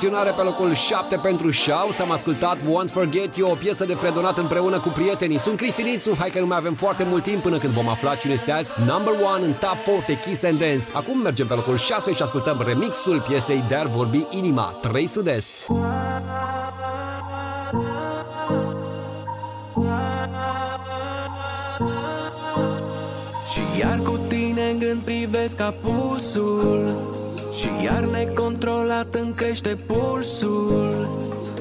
Staționare pe locul 7 pentru Shaw S-am ascultat Won't Forget You O piesă de fredonat împreună cu prietenii. Sunt Cristinițu, hai că nu mai avem foarte mult timp Până când vom afla cine este azi Number 1 în Top 40 Kiss and Dance. Acum mergem pe locul 6 și ascultăm remixul piesei De-ar vorbi inima 3 Sud-Est Și iar cu tine în gând privesc apusul Și iar necontrolat îmi crește pulsul.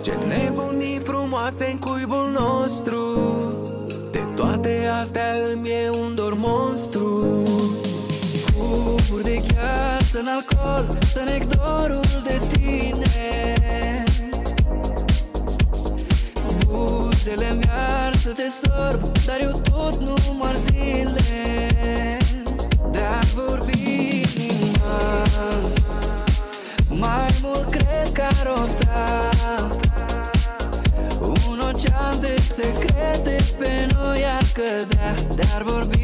Ce nebunii frumoase în cuibul nostru. De toate astea îmi e un dor monstru. Cuburi de gheață în alcool Să nec dorul de tine. Buzele mi-ar să te sorb Dar eu tot număr daar, daar wordt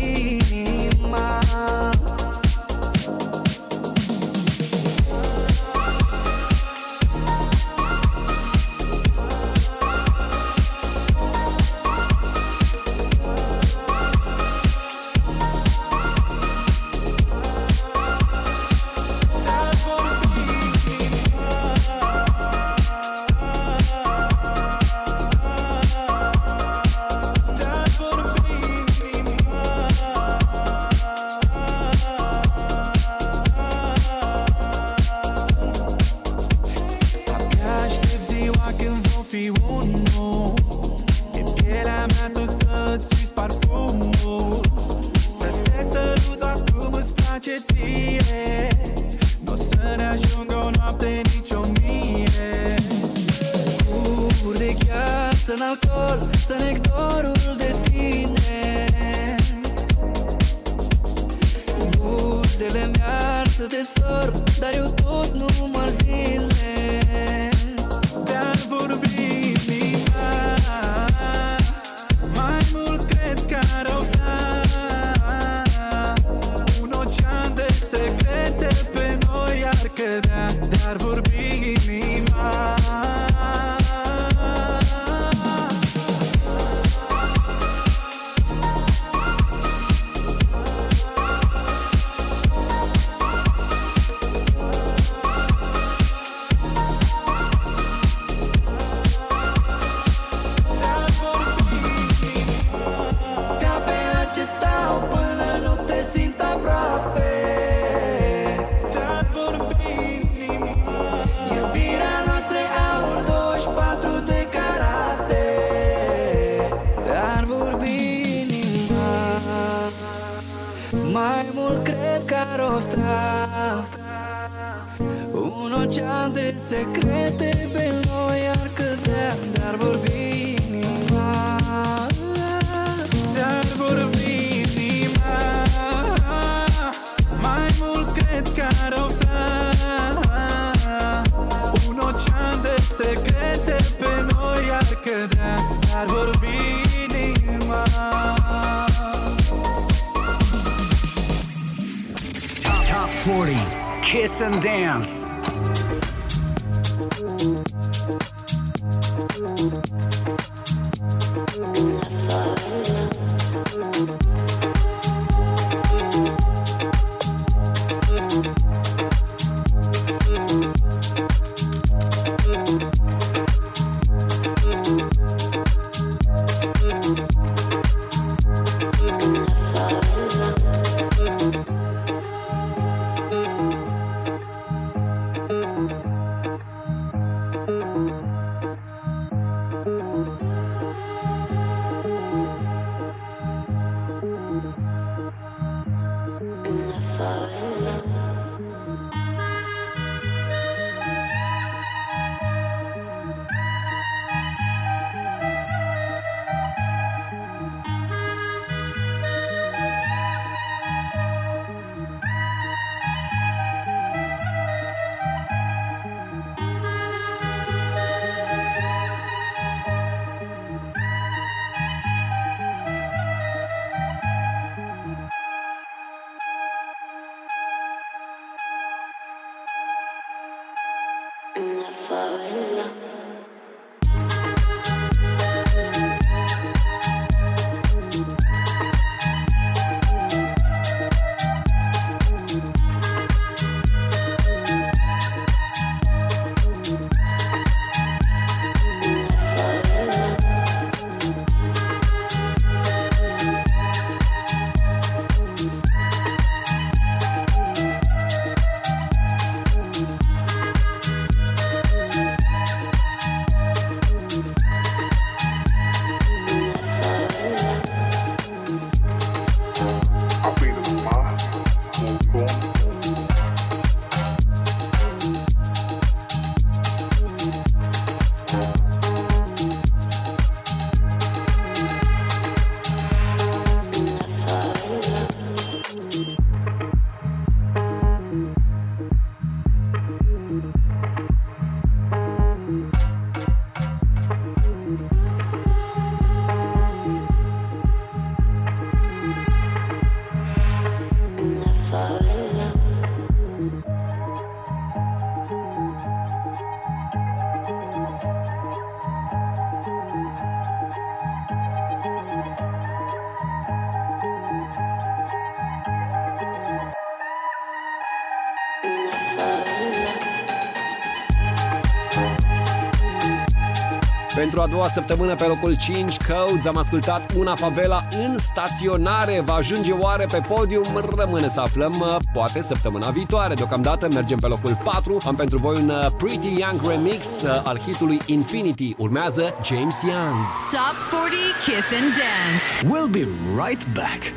pentru a doua săptămână pe locul 5 Codes. Am ascultat Una Favela în staționare. Va ajunge oare pe podium? Rămâne să aflăm, uh, poate săptămâna viitoare. Deocamdată mergem pe locul 4. Am pentru voi un uh, Pretty Young remix uh, al hitului Infinity. Urmează James Young. Top 40 Kiss and Dance. We'll be right back.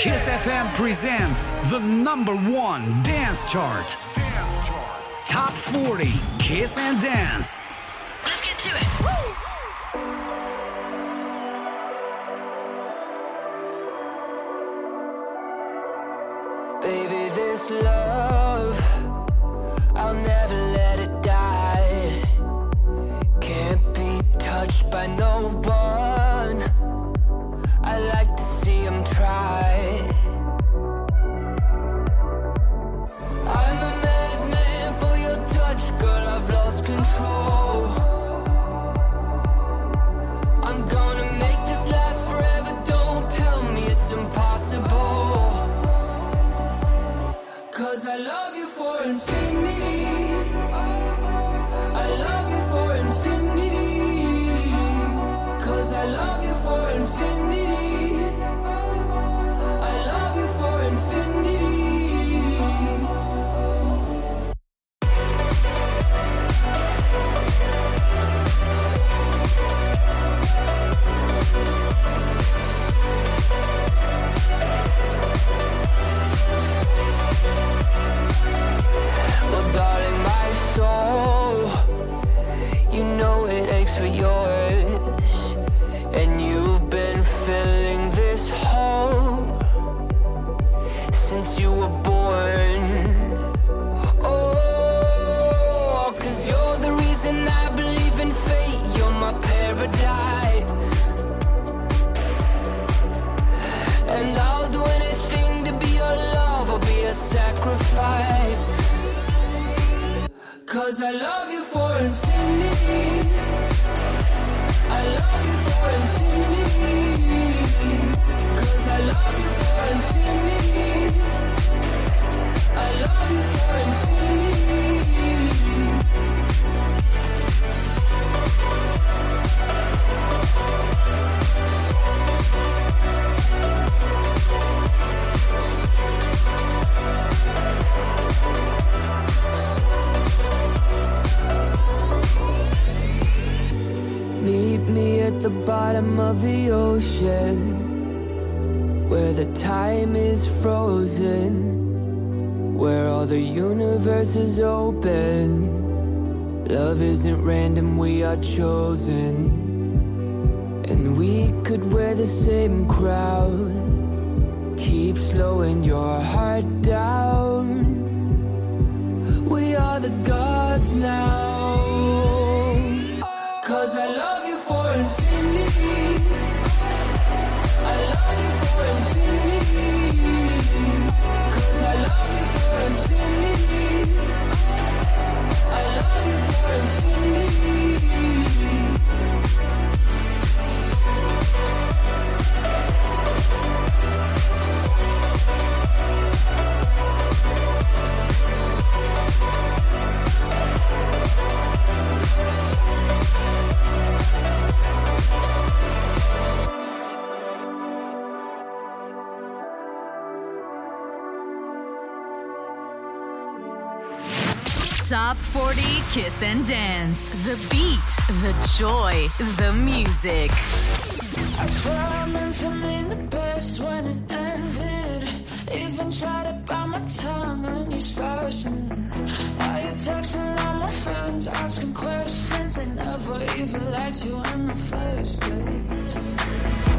Kiss FM presents the number one dance chart. Top 40 Kiss and Dance. Kiss and dance. The beat, the joy, the music. I swear I meant to mean the best when it ended. Even tried to bite my tongue and you started. Why you texting all my friends, asking questions? I never even liked you in the first place.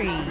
Three.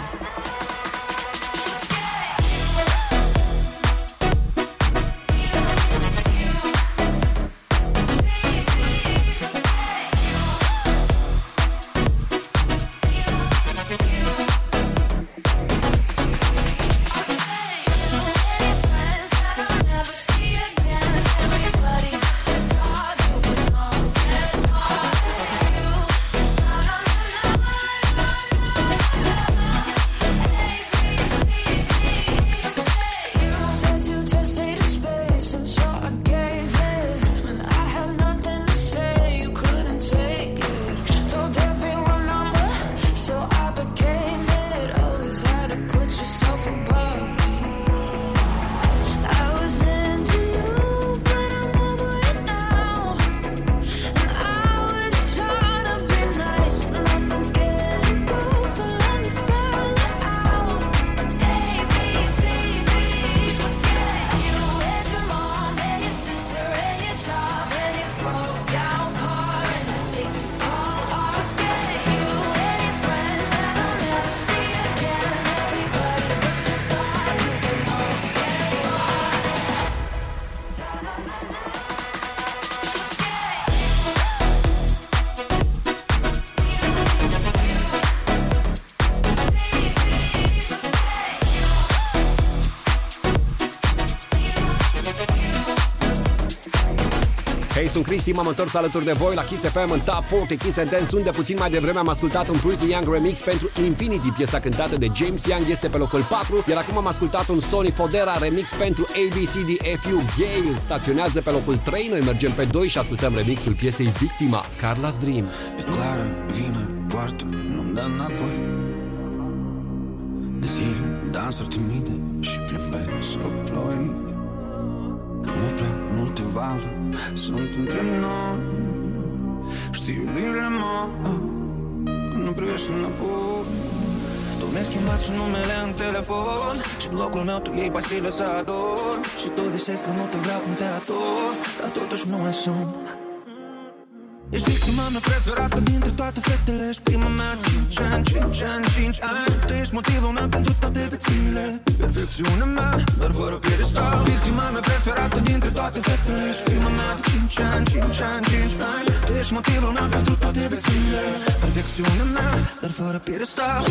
Sunt Cristi, m-am întors alături de voi la Kiss FM în Top 40 Kiss and Dance, unde puțin mai devreme am ascultat un Pretty Young remix pentru Infinity, piesa cântată de James Young, este pe locul 4, iar acum am ascultat un Sony Fodera remix pentru ABCDFU Gale, staționează pe locul 3, noi mergem pe 2 și ascultăm remixul piesei Victima, Carla's Dreams. E clară, vine, poartă, nu-mi dă înapoi. Zile, dansuri timide și plimbe sub ploi. Nu prea multe valuri sunt între noi. Știi iubirile mă Când nu privești înapoi. Tu mi-ai schimbat și numele în telefon Și în locul meu tu iei pastile să ador Și tu visezi că nu te vreau cum te ador Dar totuși nu mai sunt Ești victima mea preferată dintre toate fetele. Ești prima mea de 5 ani, 5 ani, 5 ani. Tu ești motivul meu pentru toate bețile Perfecțiunea mea, dar fără piedestal. Victima mea preferată dintre toate fetele. Ești prima mea de 5 ani, 5 ani, 5 ani. Tu ești motivul meu pentru toate bețile Perfecțiunea mea, dar fără piedestal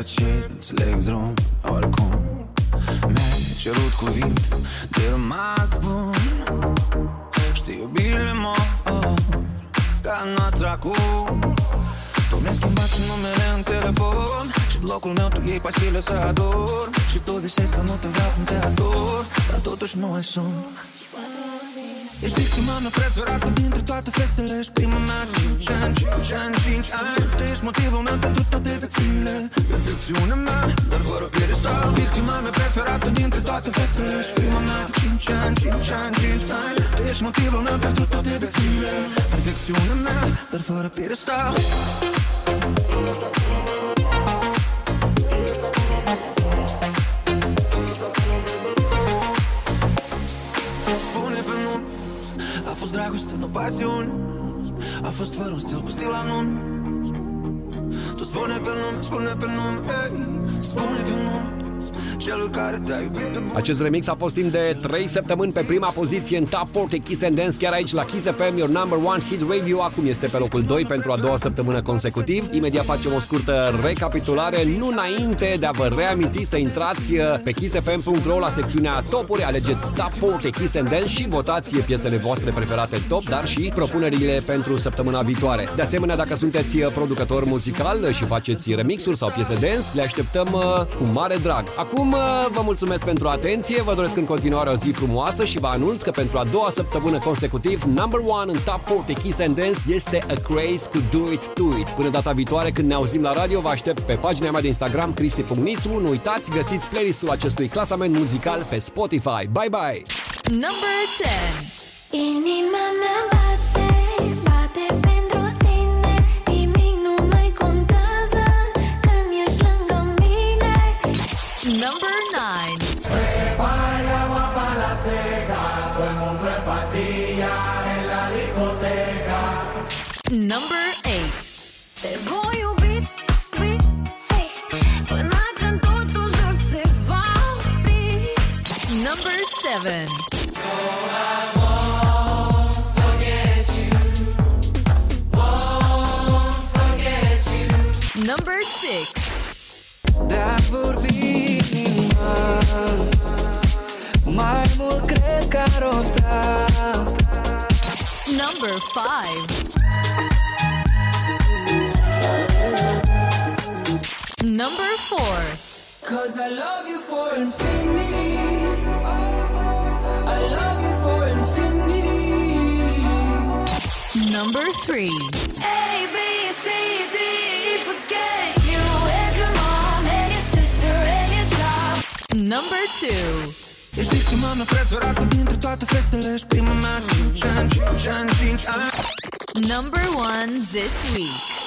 înțeleg tăceri Înțeleg drum, oricum. Mi-ai cerut cuvinte de rămas bun. Știi iubirile mor Ca noastră acum. Tu mi-ai schimbat și numele în telefon. Și în locul meu tu iei pastile să ador. Și tu visezi că nu te vreau cum te ador Dar totuși nu ai sun Ești victima mea preferată dintre toate fetele. Ești prima mea de 5 ani, 5 ani, 5 ani. Tu ești motivul meu pentru toate vețile Perfecțiunea mea, dar fără piedestal. Victima mea preferată dintre toate fetele. Ești prima mea de 5 ani, 5 ani, 5 ani. Tu ești motivul meu pentru toate vețile Perfecțiunea mea, dar fără piedestal dragoste, nu pasiune A fost fără un stil cu stil anun. Tu spune pe nume, spune pe nume ei, Spune pe nume Celui care te-a iubit pe bun Acest remix a fost timp de 3 săptămâni pe prima poziție în Top 40 Kiss and Dance, chiar aici la Kiss FM, your number one hit radio. Acum este pe locul 2 pentru a doua săptămână consecutiv. Imediat facem o scurtă recapitulare, nu înainte de a vă reaminti să intrați uh, pe kissfm.ro la secțiunea topuri, alegeți Top 40 Kiss and Dance și votați piesele voastre preferate în top, dar și propunerile pentru săptămâna viitoare. De asemenea, dacă sunteți uh, producător muzical și faceți remixuri sau piese dance, le așteptăm uh, cu mare drag. Acum uh, vă mulțumesc pentru atenție, vă doresc în continuare o zi frumoasă și vă anunț că pentru a doua săptămână consecutiv, number one în Top 40 Kiss and Dance este A Craze cu Do It To It. Până data viitoare, când ne auzim la radio, vă aștept pe pagina mea de Instagram, cristi.nițu. Nu uitați, găsiți playlistul acestui clasament muzical pe Spotify. Bye bye! Number 10. Inima mea bate, number nine. Number Number 5. Number 4. Cause I love you for infinity. I love you for infinity. Number 3. A, B, C, D, forget you and your mom and your sister and your job. Number 2. Toate fetele prima mea, ani, ani, ani Number 1 this week.